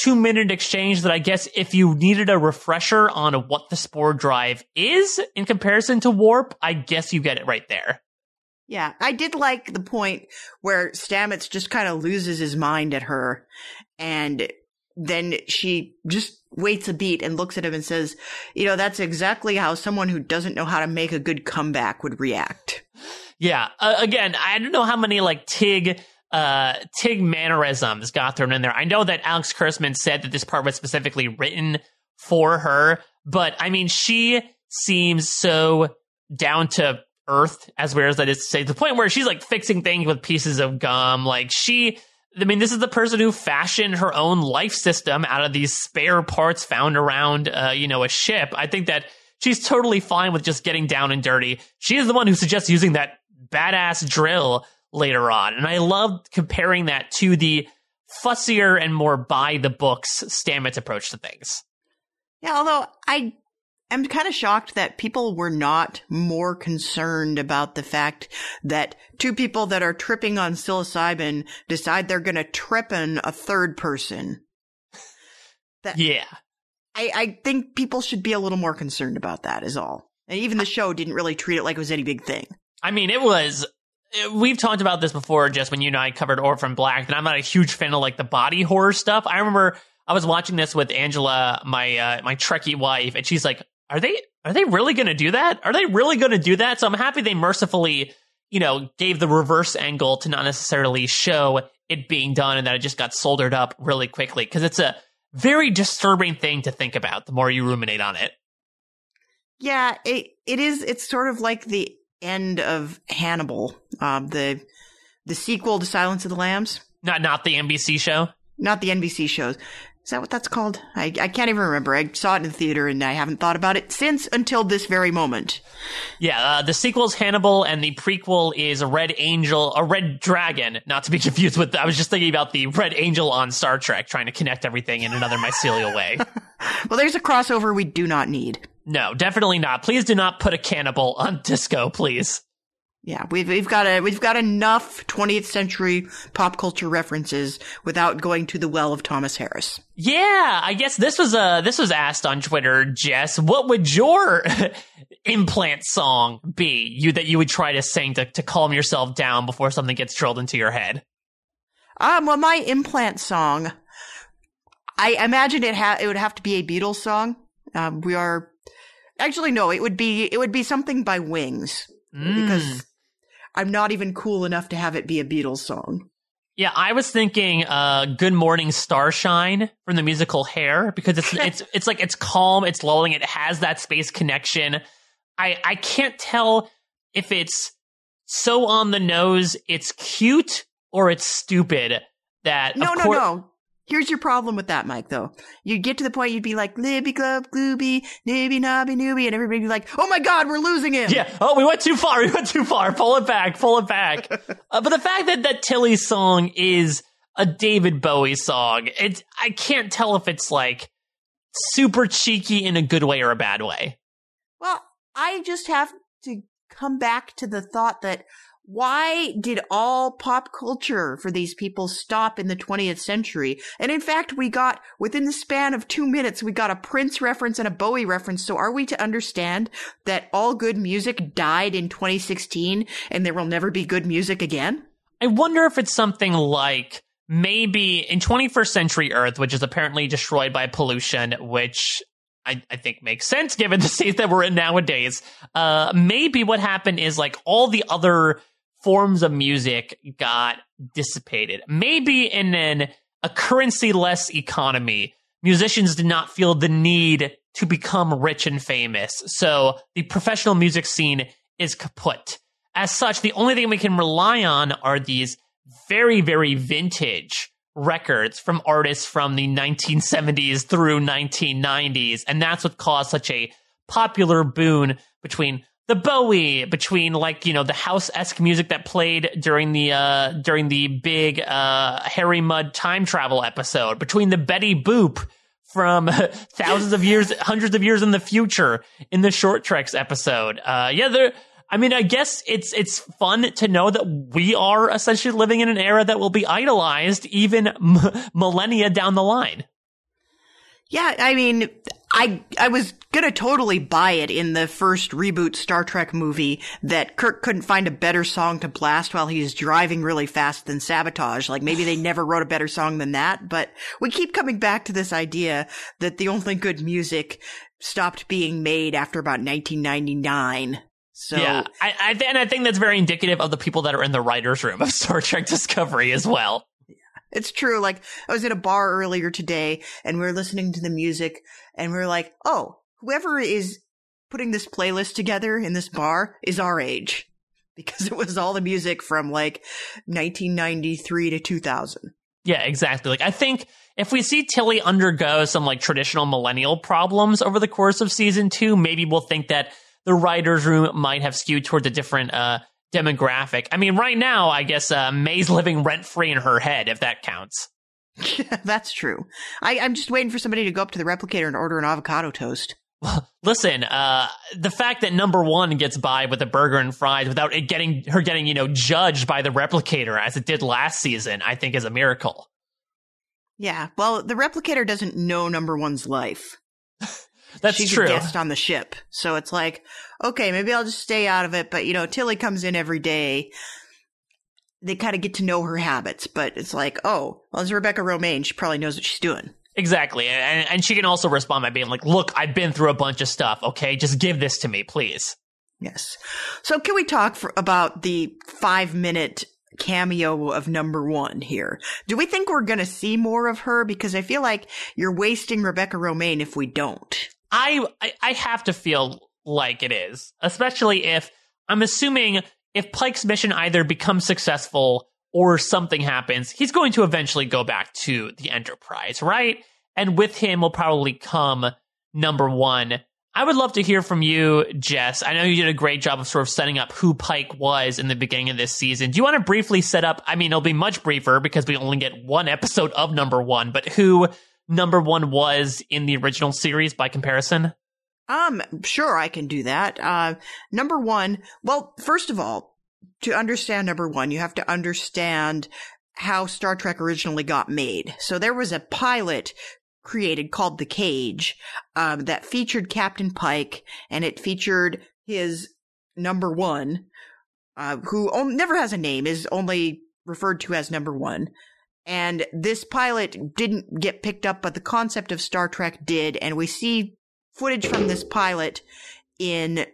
two minute exchange that I guess if you needed a refresher on what the Spore Drive is in comparison to Warp, I guess you get it right there. Yeah, I did like the point where Stamets just kind of loses his mind at her and then she just waits a beat and looks at him and says, you know, that's exactly how someone who doesn't know how to make a good comeback would react. Yeah. Uh, again, I don't know how many like Tig uh, Tig mannerisms got thrown in there. I know that Alex Kurtzman said that this part was specifically written for her, but I mean, she seems so down to earth, as weird as that is to say, to the point where she's like fixing things with pieces of gum. Like she, I mean, this is the person who fashioned her own life system out of these spare parts found around, uh, you know, a ship. I think that she's totally fine with just getting down and dirty. She is the one who suggests using that badass drill later on. And I love comparing that to the fussier and more by the books Stamets approach to things. Yeah, although I am kind of shocked that people were not more concerned about the fact that two people that are tripping on psilocybin decide they're going to trip on a third person. That, yeah. I, I think people should be a little more concerned about that is all. And even the show didn't really treat it like it was any big thing. I mean, it was we've talked about this before just when you and I covered Orphan Black, and I'm not a huge fan of like the body horror stuff. I remember I was watching this with Angela, my uh, my Trekkie wife, and she's like, "Are they are they really going to do that? Are they really going to do that?" So I'm happy they mercifully, you know, gave the reverse angle to not necessarily show it being done, and that it just got soldered up really quickly because it's a very disturbing thing to think about. The more you ruminate on it. Yeah, it it is. It's sort of like the end of Hannibal, um, the the sequel to Silence of the Lambs. Not not the NBC show. Not the NBC shows. Is that what that's called? I, I can't even remember. I saw it in the theater and I haven't thought about it since until this very moment. Yeah, uh, the sequel is Hannibal and the prequel is a Red Angel, a Red Dragon, not to be confused with, I was just thinking about the Red Angel on Star Trek, trying to connect everything in another mycelial way. well, there's a crossover we do not need. No, definitely not. Please do not put a cannibal on disco, please. Yeah, we've we've got a we've got enough 20th century pop culture references without going to the well of Thomas Harris. Yeah, I guess this was uh this was asked on Twitter, Jess. What would your implant song be? You that you would try to sing to, to calm yourself down before something gets drilled into your head? Um, well, my implant song, I imagine it ha- it would have to be a Beatles song. Um, we are actually no, it would be it would be something by Wings mm. because I'm not even cool enough to have it be a Beatles song. Yeah, I was thinking uh Good Morning Starshine from the musical Hair because it's it's it's like it's calm, it's lulling, it has that space connection. I I can't tell if it's so on the nose it's cute or it's stupid that No, no, no. Here's your problem with that, Mike, though. You'd get to the point you'd be like, Libby Glub Glooby, Nibby Nobby Newbie, and everybody'd be like, oh my god, we're losing him. Yeah. Oh, we went too far. We went too far. Pull it back. Pull it back. uh, but the fact that that Tilly's song is a David Bowie song, it's, I can't tell if it's like super cheeky in a good way or a bad way. Well, I just have to come back to the thought that why did all pop culture for these people stop in the 20th century? And in fact, we got, within the span of two minutes, we got a Prince reference and a Bowie reference. So are we to understand that all good music died in 2016 and there will never be good music again? I wonder if it's something like maybe in 21st century Earth, which is apparently destroyed by pollution, which I, I, think makes sense given the state that we're in nowadays. Uh, maybe what happened is like all the other forms of music got dissipated. Maybe in an a currency less economy, musicians did not feel the need to become rich and famous. So the professional music scene is kaput. As such, the only thing we can rely on are these very, very vintage records from artists from the 1970s through 1990s. And that's what caused such a popular boon between the Bowie between like you know the house esque music that played during the uh during the big uh Harry Mudd time travel episode between the Betty Boop from thousands of years hundreds of years in the future in the short treks episode uh yeah there I mean, I guess it's it's fun to know that we are essentially living in an era that will be idolized even m- millennia down the line. Yeah, I mean, I I was gonna totally buy it in the first reboot Star Trek movie that Kirk couldn't find a better song to blast while he's driving really fast than Sabotage. Like maybe they never wrote a better song than that, but we keep coming back to this idea that the only good music stopped being made after about 1999. So yeah, I, I th- and I think that's very indicative of the people that are in the writers' room of Star Trek Discovery as well. It's true. Like I was at a bar earlier today and we were listening to the music and we are like, oh, whoever is putting this playlist together in this bar is our age because it was all the music from like 1993 to 2000. Yeah, exactly. Like I think if we see Tilly undergo some like traditional millennial problems over the course of season two, maybe we'll think that the writers' room might have skewed towards a different uh, demographic. I mean, right now, I guess uh, May's living rent free in her head, if that counts. That's true. I, I'm just waiting for somebody to go up to the replicator and order an avocado toast. Listen, uh, the fact that number one gets by with a burger and fries without it getting her getting, you know, judged by the replicator as it did last season, I think is a miracle. Yeah. Well, the replicator doesn't know number one's life. That's She's true. a guest on the ship. So it's like, okay, maybe I'll just stay out of it. But, you know, Tilly comes in every day. They kind of get to know her habits, but it's like, oh, well, it's Rebecca Romijn. She probably knows what she's doing. Exactly. And, and she can also respond by being like, look, I've been through a bunch of stuff. Okay. Just give this to me, please. Yes. So can we talk for, about the five minute cameo of number one here? Do we think we're going to see more of her? Because I feel like you're wasting Rebecca Romijn if we don't. I, I, have to feel like it is, especially if I'm assuming if Pike's mission either becomes successful or something happens, he's going to eventually go back to the Enterprise, right? And with him will probably come number one. I would love to hear from you, Jess. I know you did a great job of sort of setting up who Pike was in the beginning of this season. Do you want to briefly set up? I mean, it'll be much briefer because we only get one episode of number one, but who number one was in the original series by comparison? Um, sure, I can do that. Uh, number one, well, first of all, to understand number one, you have to understand how Star Trek originally got made. So there was a pilot created called The Cage, um, that featured Captain Pike and it featured his number one, uh, who never has a name, is only referred to as number one. And this pilot didn't get picked up, but the concept of Star Trek did. And we see footage from this pilot in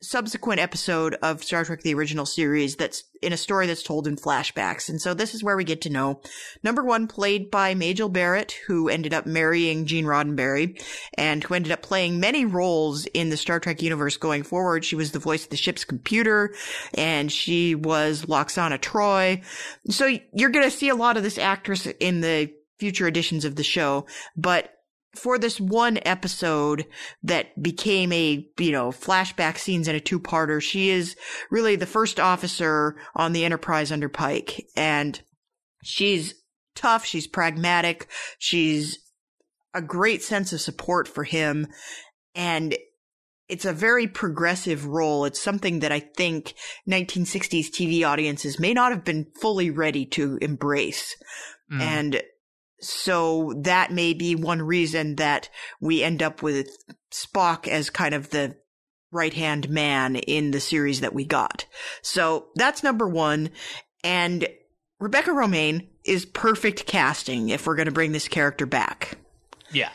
subsequent episode of Star Trek the original series that's in a story that's told in flashbacks. And so this is where we get to know number one played by Majel Barrett, who ended up marrying Gene Roddenberry and who ended up playing many roles in the Star Trek universe going forward. She was the voice of the ship's computer and she was Lwaxana Troi. So you're going to see a lot of this actress in the future editions of the show, but for this one episode that became a, you know, flashback scenes and a two-parter, she is really the first officer on the Enterprise under Pike. And she's tough. She's pragmatic. She's a great sense of support for him. And it's a very progressive role. It's something that I think 1960s TV audiences may not have been fully ready to embrace. Mm. And so that may be one reason that we end up with Spock as kind of the right hand man in the series that we got. So that's number one. And Rebecca Romijn is perfect casting if we're going to bring this character back. Yeah,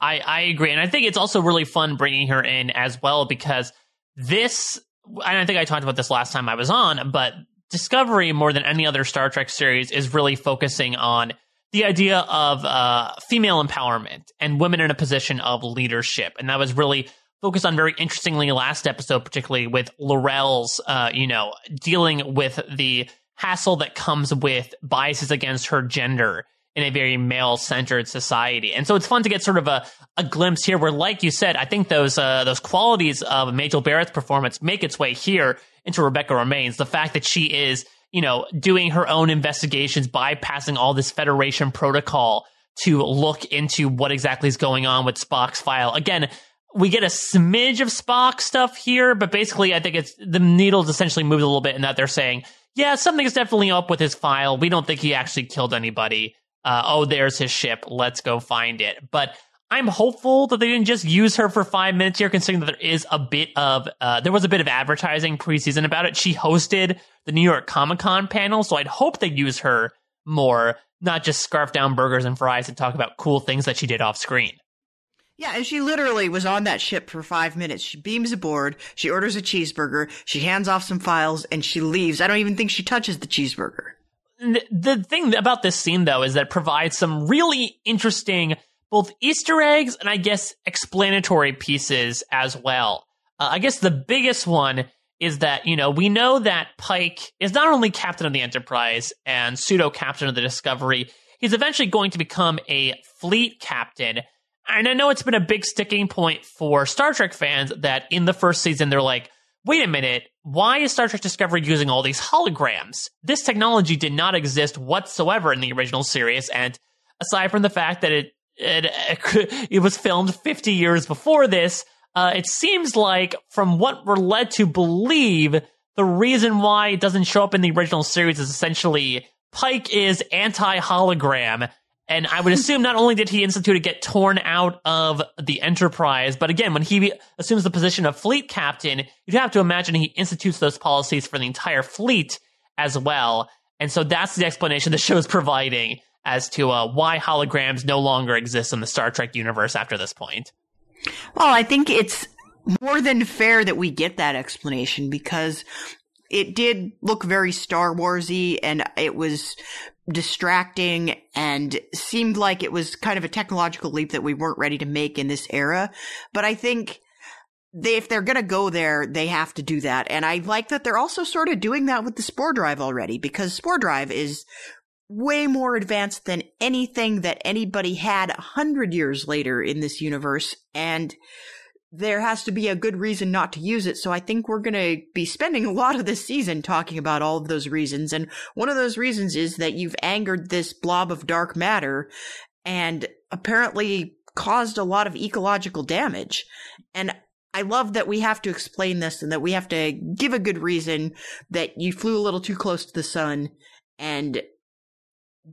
I, I agree. And I think it's also really fun bringing her in as well because this, and I think I talked about this last time I was on, but Discovery, more than any other Star Trek series, is really focusing on the idea of uh, female empowerment and women in a position of leadership. And that was really focused on very interestingly last episode, particularly with L'Rell's, uh, you know, dealing with the hassle that comes with biases against her gender in a very male centered society. And so it's fun to get sort of a, a glimpse here where, like you said, I think those, uh, those qualities of Majel Barrett's performance make its way here into Rebecca Romijn's. The fact that she is you know, doing her own investigations, bypassing all this Federation protocol to look into what exactly is going on with Spock's file. Again, we get a smidge of Spock stuff here, but basically, I think it's the needle's essentially moved a little bit in that they're saying, yeah, something is definitely up with his file. We don't think he actually killed anybody. Uh, oh, there's his ship. Let's go find it. But I'm hopeful that they didn't just use her for five minutes here, considering that there is a bit of, uh, there was a bit of advertising preseason about it. She hosted the New York Comic Con panel, so I'd hope they use her more, not just scarf down burgers and fries and talk about cool things that she did off screen. Yeah, and she literally was on that ship for five minutes. She beams aboard, she orders a cheeseburger, she hands off some files, and she leaves. I don't even think she touches the cheeseburger. The thing about this scene, though, is that it provides some really interesting both Easter eggs and I guess explanatory pieces as well. Uh, I guess the biggest one is that, you know, we know that Pike is not only captain of the Enterprise and pseudo captain of the Discovery, he's eventually going to become a fleet captain. And I know it's been a big sticking point for Star Trek fans that in the first season, they're like, wait a minute, why is Star Trek Discovery using all these holograms? This technology did not exist whatsoever in the original series. And aside from the fact that it, it, it was filmed 50 years before this, uh, it seems like from what we're led to believe, the reason why it doesn't show up in the original series is essentially Pike is anti hologram. And I would assume not only did he institute it get torn out of the Enterprise, but again, when he assumes the position of fleet captain, you'd have to imagine he institutes those policies for the entire fleet as well. And so that's the explanation the show is providing as to uh, why holograms no longer exist in the Star Trek universe after this point. Well, I think it's more than fair that we get that explanation because it did look very Star Warsy and it was distracting and seemed like it was kind of a technological leap that we weren't ready to make in this era. But I think they, if they're going to go there, they have to do that. And I like that they're also sort of doing that with the Spore Drive already because Spore Drive is way more advanced than anything that anybody had a hundred years later in this universe. And there has to be a good reason not to use it. So I think we're going to be spending a lot of this season talking about all of those reasons. And one of those reasons is that you've angered this blob of dark matter and apparently caused a lot of ecological damage. And I love that we have to explain this and that we have to give a good reason that you flew a little too close to the sun and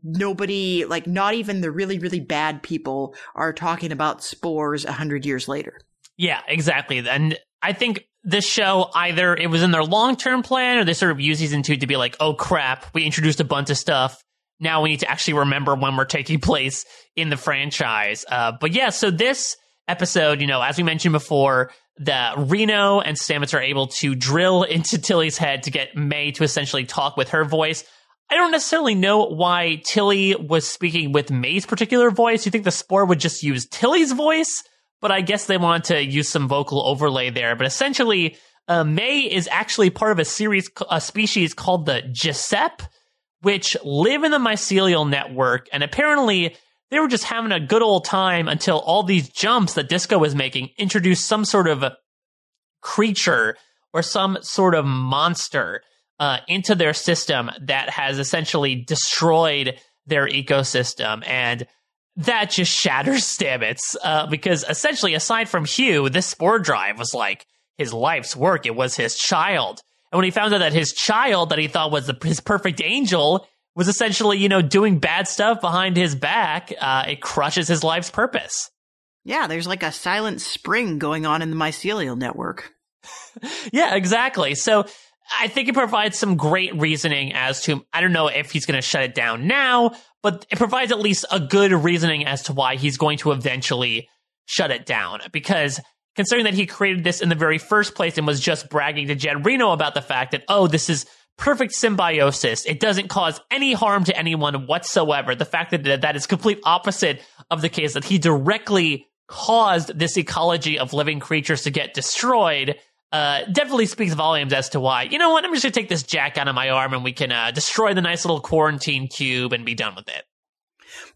nobody, like not even the really, really bad people are talking about spores a hundred years later. Yeah, exactly. And I think this show either it was in their long term plan or they sort of use season two to be like, oh crap, we introduced a bunch of stuff. Now we need to actually remember when we're taking place in the franchise. Uh, but yeah, so this episode, you know, as we mentioned before, that Reno and Stamets are able to drill into Tilly's head to get May to essentially talk with her voice. I don't necessarily know why Tilly was speaking with May's particular voice. You think the Spore would just use Tilly's voice? But I guess they want to use some vocal overlay there. But essentially, uh, May is actually part of a series, a species called the JahSepp, which live in the mycelial network. And apparently, they were just having a good old time until all these jumps that Disco was making introduced some sort of creature or some sort of monster uh, into their system that has essentially destroyed their ecosystem. And that just shatters Stamets uh, because essentially, aside from Hugh, this spore drive was like his life's work. It was his child. And when he found out that his child, that he thought was the, his perfect angel, was essentially, you know, doing bad stuff behind his back, uh, it crushes his life's purpose. Yeah, there's like a silent spring going on in the mycelial network. yeah, exactly. So I think it provides some great reasoning as to, I don't know if he's going to shut it down now, but it provides at least a good reasoning as to why he's going to eventually shut it down. Because considering that he created this in the very first place and was just bragging to Jet Reno about the fact that, oh, this is perfect symbiosis. It doesn't cause any harm to anyone whatsoever. The fact that that is complete opposite of the case that he directly caused this ecology of living creatures to get destroyed uh, definitely speaks volumes as to why, you know what, I'm just gonna take this jack out of my arm and we can uh, destroy the nice little quarantine cube and be done with it.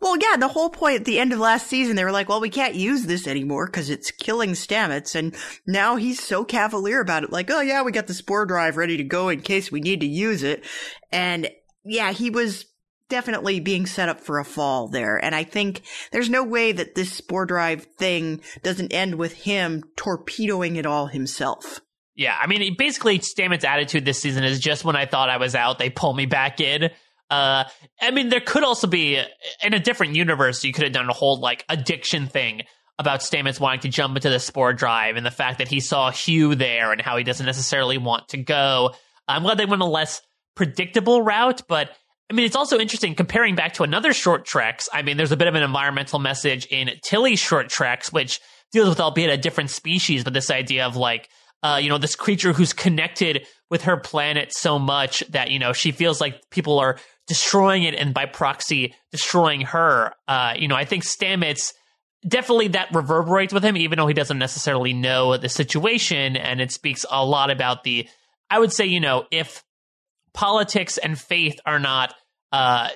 Well, yeah, the whole point at the end of last season, they were like, well, we can't use this anymore because it's killing Stamets. And now he's so cavalier about it. Like, oh, yeah, we got the spore drive ready to go in case we need to use it. And yeah, he was definitely being set up for a fall there. And I think there's no way that this spore drive thing doesn't end with him torpedoing it all himself. Yeah, I mean, basically, Stamets' attitude this season is just when I thought I was out, they pull me back in. Uh, I mean, there could also be in a different universe, you could have done a whole like addiction thing about Stamets wanting to jump into the spore drive and the fact that he saw Hugh there and how he doesn't necessarily want to go. I'm glad they went a less predictable route, but I mean, it's also interesting comparing back to another short treks. I mean, there's a bit of an environmental message in Tilly's short treks, which deals with albeit a different species, but this idea of like uh, you know, this creature who's connected with her planet so much that, you know, she feels like people are destroying it and by proxy destroying her. Uh, you know, I think Stamets definitely that reverberates with him, even though he doesn't necessarily know the situation. And it speaks a lot about the, I would say, you know, if politics and faith are not uh,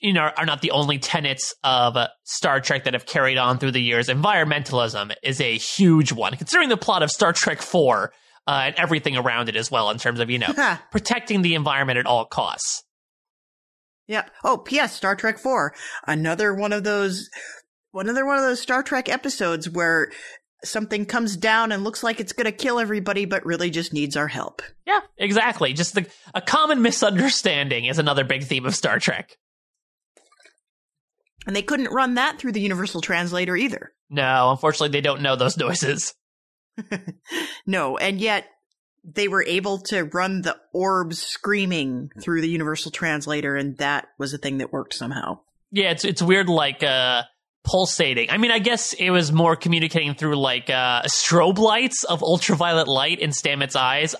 you know, are not the only tenets of uh, Star Trek that have carried on through the years. Environmentalism is a huge one, considering the plot of Star Trek 4 uh, and everything around it as well, in terms of, you know, protecting the environment at all costs. Yeah. Oh, P.S. Star Trek 4. Another one of those, another one of those Star Trek episodes where something comes down and looks like it's going to kill everybody, but really just needs our help. Yeah, exactly. Just the, a common misunderstanding is another big theme of Star Trek. And they couldn't run that through the Universal Translator either. No, unfortunately, they don't know those noises. no, and yet they were able to run the orbs screaming through the Universal Translator, and that was a thing that worked somehow. Yeah, it's it's weird, like uh, pulsating. I mean, I guess it was more communicating through like uh, strobe lights of ultraviolet light in Stamets' eyes.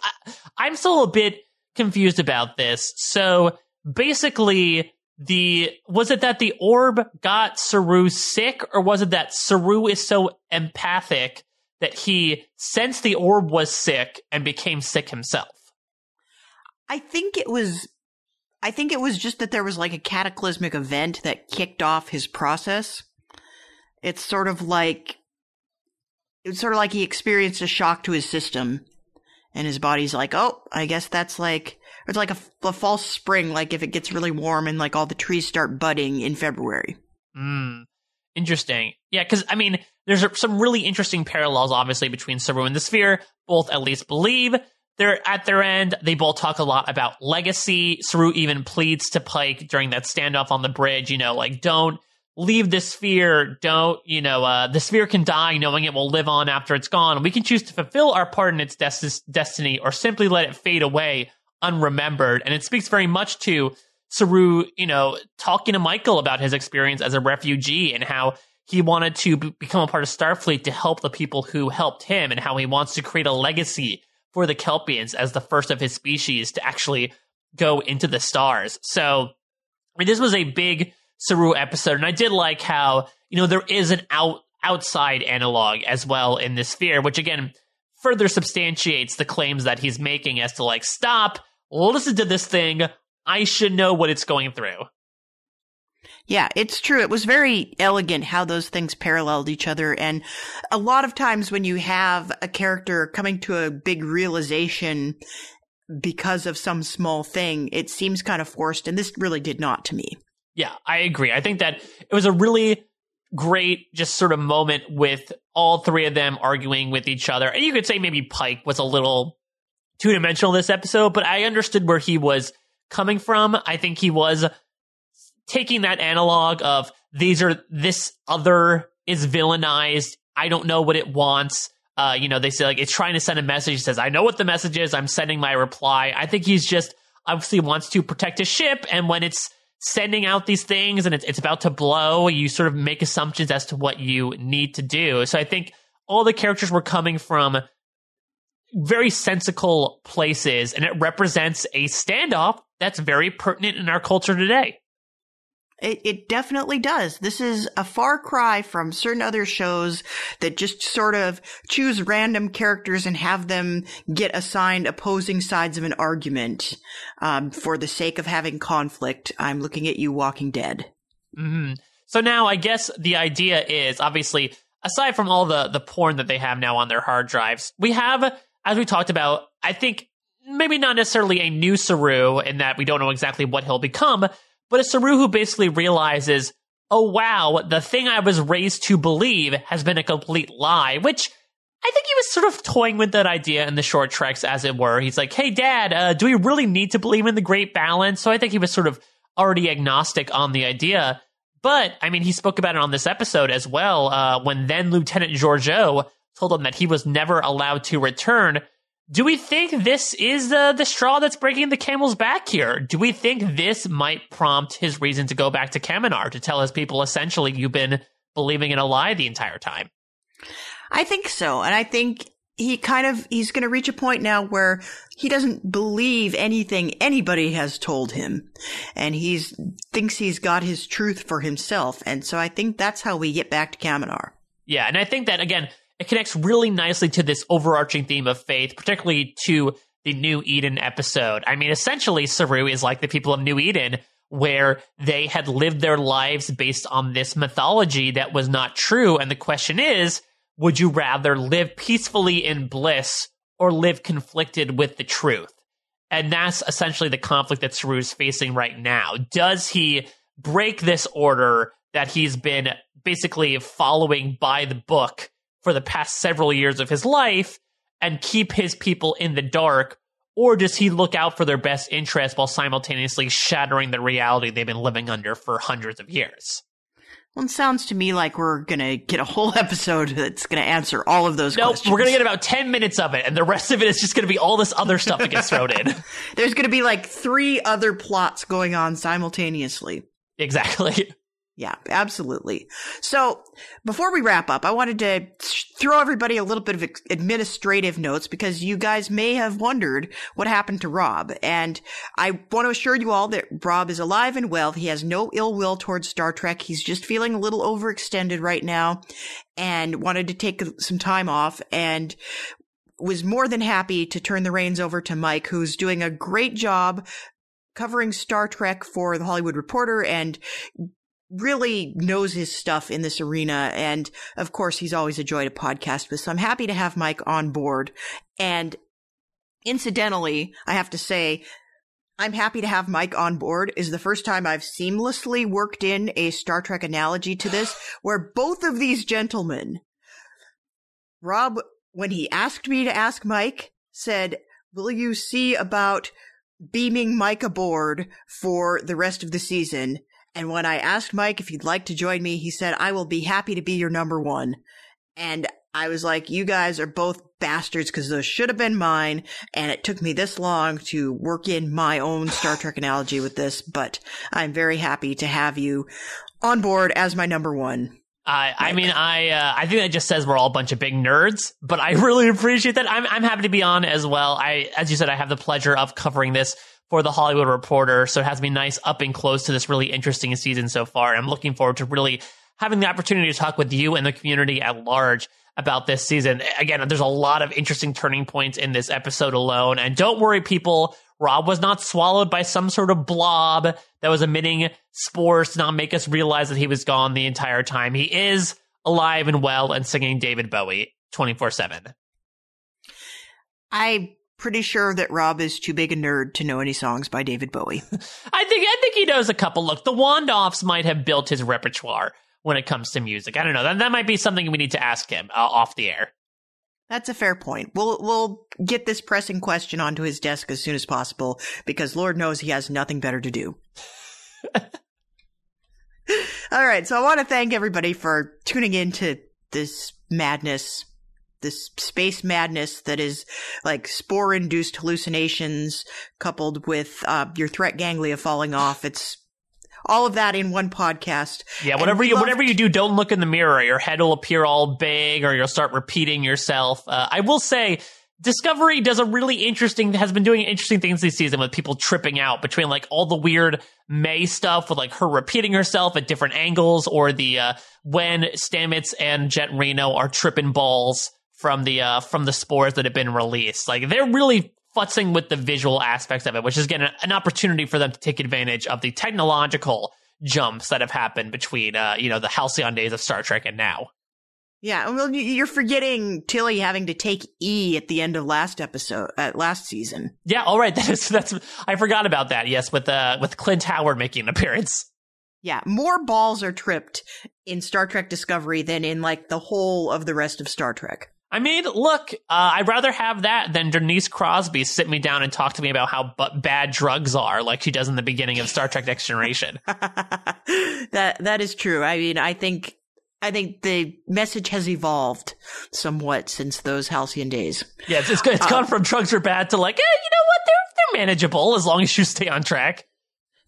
I, am still a bit confused about this. So basically, the was it that the orb got Saru sick, or was it that Saru is so empathic that he sensed the orb was sick and became sick himself? I think it was. I think it was just that there was like a cataclysmic event that kicked off his process it's sort of like it's sort of like he experienced a shock to his system and his body's like, "Oh, I guess that's like it's like a, a false spring like if it gets really warm and like all the trees start budding in February." Hmm. Interesting. Yeah, cuz I mean, there's some really interesting parallels obviously between Saru and the Sphere. Both at least believe they're at their end. They both talk a lot about legacy. Saru even pleads to Pike during that standoff on the bridge, you know, like don't leave the sphere. Don't, you know, uh, the sphere can die knowing it will live on after it's gone. We can choose to fulfill our part in its des- destiny or simply let it fade away unremembered. And it speaks very much to Saru, you know, talking to Michael about his experience as a refugee and how he wanted to b- become a part of Starfleet to help the people who helped him and how he wants to create a legacy for the Kelpians as the first of his species to actually go into the stars. So I mean, this was a big Saru episode. And I did like how, you know, there is an out outside analog as well in this sphere, which again further substantiates the claims that he's making as to like, stop, listen to this thing. I should know what it's going through. Yeah, it's true. It was very elegant how those things paralleled each other. And a lot of times when you have a character coming to a big realization because of some small thing, it seems kind of forced. And this really did not to me. Yeah, I agree. I think that it was a really great just sort of moment with all three of them arguing with each other. And you could say maybe Pike was a little two dimensional this episode, but I understood where he was coming from. I think he was taking that analog of these are this other is villainized. I don't know what it wants. Uh, you know, they say like it's trying to send a message. He says, I know what the message is. I'm sending my reply. I think he's just obviously wants to protect his ship. And when it's sending out these things and it's, it's about to blow, you sort of make assumptions as to what you need to do. So I think all the characters were coming from very sensical places and it represents a standoff that's very pertinent in our culture today. It, it definitely does. This is a far cry from certain other shows that just sort of choose random characters and have them get assigned opposing sides of an argument um, for the sake of having conflict. I'm looking at you, Walking Dead. Mm-hmm. So now I guess the idea is obviously aside from all the the porn that they have now on their hard drives, we have, as we talked about, I think maybe not necessarily a new Saru in that we don't know exactly what he'll become, but a Saru who basically realizes, oh wow, the thing I was raised to believe has been a complete lie, which I think he was sort of toying with that idea in the short treks, as it were. He's like, hey, dad, uh, do we really need to believe in the great balance? So I think he was sort of already agnostic on the idea. But, I mean, he spoke about it on this episode as well, uh, when then Lieutenant Georgiou told him that he was never allowed to return do we think this is the the straw that's breaking the camel's back here? Do we think this might prompt his reason to go back to Kaminar to tell his people essentially you've been believing in a lie the entire time? I think so. And I think he kind of he's going to reach a point now where he doesn't believe anything anybody has told him and he's thinks he's got his truth for himself and so i think that's how we get back to kaminar yeah and i think that again it connects really nicely to this overarching theme of faith, particularly to the New Eden episode. I mean, essentially, Saru is like the people of New Eden where they had lived their lives based on this mythology that was not true. And the question is, would you rather live peacefully in bliss or live conflicted with the truth? And that's essentially the conflict that Saru is facing right now. Does he break this order that he's been basically following by the book for the past several years of his life and keep his people in the dark? Or does he look out for their best interest while simultaneously shattering the reality they've been living under for hundreds of years? Well, it sounds to me like we're gonna get a whole episode that's gonna answer all of those nope, questions. we're gonna get about 10 minutes of it, and the rest of it is just gonna be all this other stuff that gets thrown in. There's gonna be like three other plots going on simultaneously. Exactly. Yeah, absolutely. So before we wrap up, I wanted to throw everybody a little bit of administrative notes because you guys may have wondered what happened to Rob. And I want to assure you all that Rob is alive and well. He has no ill will towards Star Trek. He's just feeling a little overextended right now and wanted to take some time off and was more than happy to turn the reins over to Mike, who's doing a great job covering Star Trek for the Hollywood Reporter and really knows his stuff in this arena. And of course, he's always a joy to podcast with. So I'm happy to have Mike on board. And incidentally, I have to say, I'm happy to have Mike on board is the first time I've seamlessly worked in a Star Trek analogy to this, where both of these gentlemen, Rob, when he asked me to ask Mike, said, will you see about beaming Mike aboard for the rest of the season? And when I asked Mike if he'd like to join me, he said, I will be happy to be your number one. And I was like, you guys are both bastards because those should have been mine. And it took me this long to work in my own Star Trek analogy with this, but I'm very happy to have you on board as my number one. I, I mean, I, uh, I think that just says we're all a bunch of big nerds, but I really appreciate that. I'm, I'm happy to be on as well. I, as you said, I have the pleasure of covering this for the Hollywood Reporter. So it has been nice up and close to this really interesting season so far. I'm looking forward to really having the opportunity to talk with you and the community at large about this season. Again, there's a lot of interesting turning points in this episode alone. And don't worry, people. Rob was not swallowed by some sort of blob that was emitting spores to not make us realize that he was gone the entire time. He is alive and well and singing David Bowie 24 7. I pretty sure that Rob is too big a nerd to know any songs by David Bowie. I think I think he knows a couple. Look, the Wandoffs might have built his repertoire when it comes to music. I don't know. That that might be something we need to ask him uh, off the air. That's a fair point. We'll we'll get this pressing question onto his desk as soon as possible because Lord knows he has nothing better to do. All right, so I want to thank everybody for tuning in to this madness this space madness that is like spore induced hallucinations coupled with uh, your threat ganglia falling off. It's all of that in one podcast. Yeah, whatever you whatever you do, don't look in the mirror. Your head will appear all big, or you'll start repeating yourself. Uh, I will say. Discovery does a really interesting, has been doing interesting things this season with people tripping out between like all the weird May stuff with like her repeating herself at different angles or the, uh, when Stamets and Jet Reno are tripping balls from the uh, from the spores that have been released. Like they're really futzing with the visual aspects of it, which is again an opportunity for them to take advantage of the technological jumps that have happened between uh, you know the halcyon days of Star Trek and now. Yeah, well, you're forgetting Tilly having to take E at the end of last episode, uh, last season. Yeah, all right. That is that's I forgot about that. Yes, with uh with Clint Howard making an appearance. Yeah, more balls are tripped in Star Trek Discovery than in like the whole of the rest of Star Trek. I mean, look, uh, I'd rather have that than Denise Crosby sit me down and talk to me about how b- bad drugs are, like she does in the beginning of Star Trek: Next Generation. that that is true. I mean, I think I think the message has evolved somewhat since those halcyon days. Yeah, it's, it's, it's uh, gone from drugs are bad to like, eh, you know what? They're they're manageable as long as you stay on track.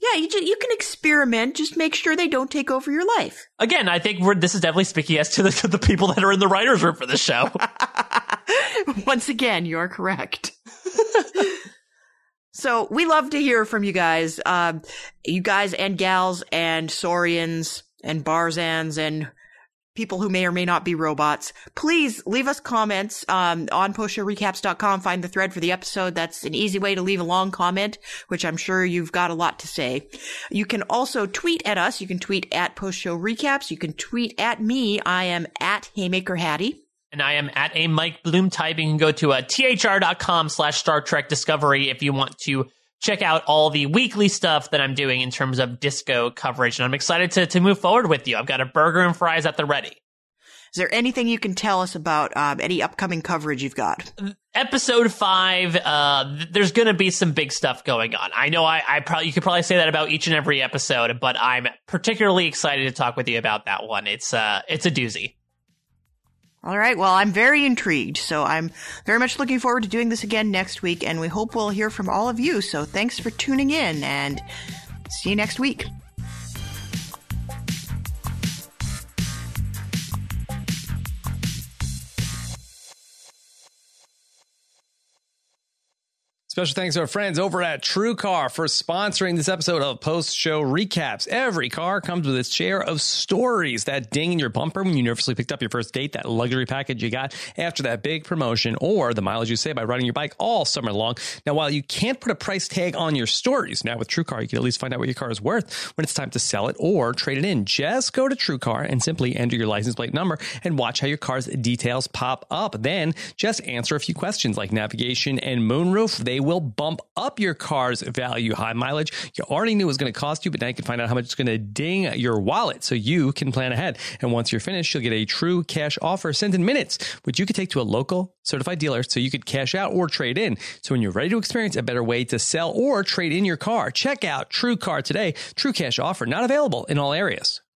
Yeah, you, you can experiment. Just make sure they don't take over your life. Again, I think this is definitely speaking as to the, to the people that are in the writers' room for the show. Once again, you're correct. so we love to hear from you guys, um, you guys and gals and Saurians and Barzans and people who may or may not be robots. Please leave us comments um, on postshowrecaps.com. Find the thread for the episode. That's an easy way to leave a long comment, which I'm sure you've got a lot to say. You can also tweet at us. You can tweet at postshow recaps. You can tweet at me. I am at Haymaker Hattie. And I am at a Mike Bloom type. You can go to uh, thr.com slash Star Trek Discovery if you want to check out all the weekly stuff that I'm doing in terms of disco coverage. And I'm excited to, to move forward with you. I've got a burger and fries at the ready. Is there anything you can tell us about um, any upcoming coverage you've got? Episode five, uh, there's going to be some big stuff going on. I know I, I probably you could probably say that about each and every episode, but I'm particularly excited to talk with you about that one. It's uh, it's a doozy. All right. Well, I'm very intrigued. So I'm very much looking forward to doing this again next week. And we hope we'll hear from all of you. So thanks for tuning in and see you next week. Special thanks to our friends over at TrueCar for sponsoring this episode of Post Show Recaps. Every car comes with its share of stories. That ding in your bumper when you nervously picked up your first date, that luxury package you got after that big promotion, or the mileage you save by riding your bike all summer long. Now, while you can't put a price tag on your stories, now with TrueCar, you can at least find out what your car is worth when it's time to sell it or trade it in. Just go to TrueCar and simply enter your license plate number and watch how your car's details pop up. Then just answer a few questions like navigation and moonroof. They will bump up your car's value. High mileage you already knew it was going to cost you, but now you can find out how much it's going to ding your wallet so you can plan ahead. And once you're finished, you'll get a true cash offer sent in minutes, which you could take to a local certified dealer so you could cash out or trade in. So when you're ready to experience a better way to sell or trade in your car, check out TrueCar today. True cash offer not available in all areas.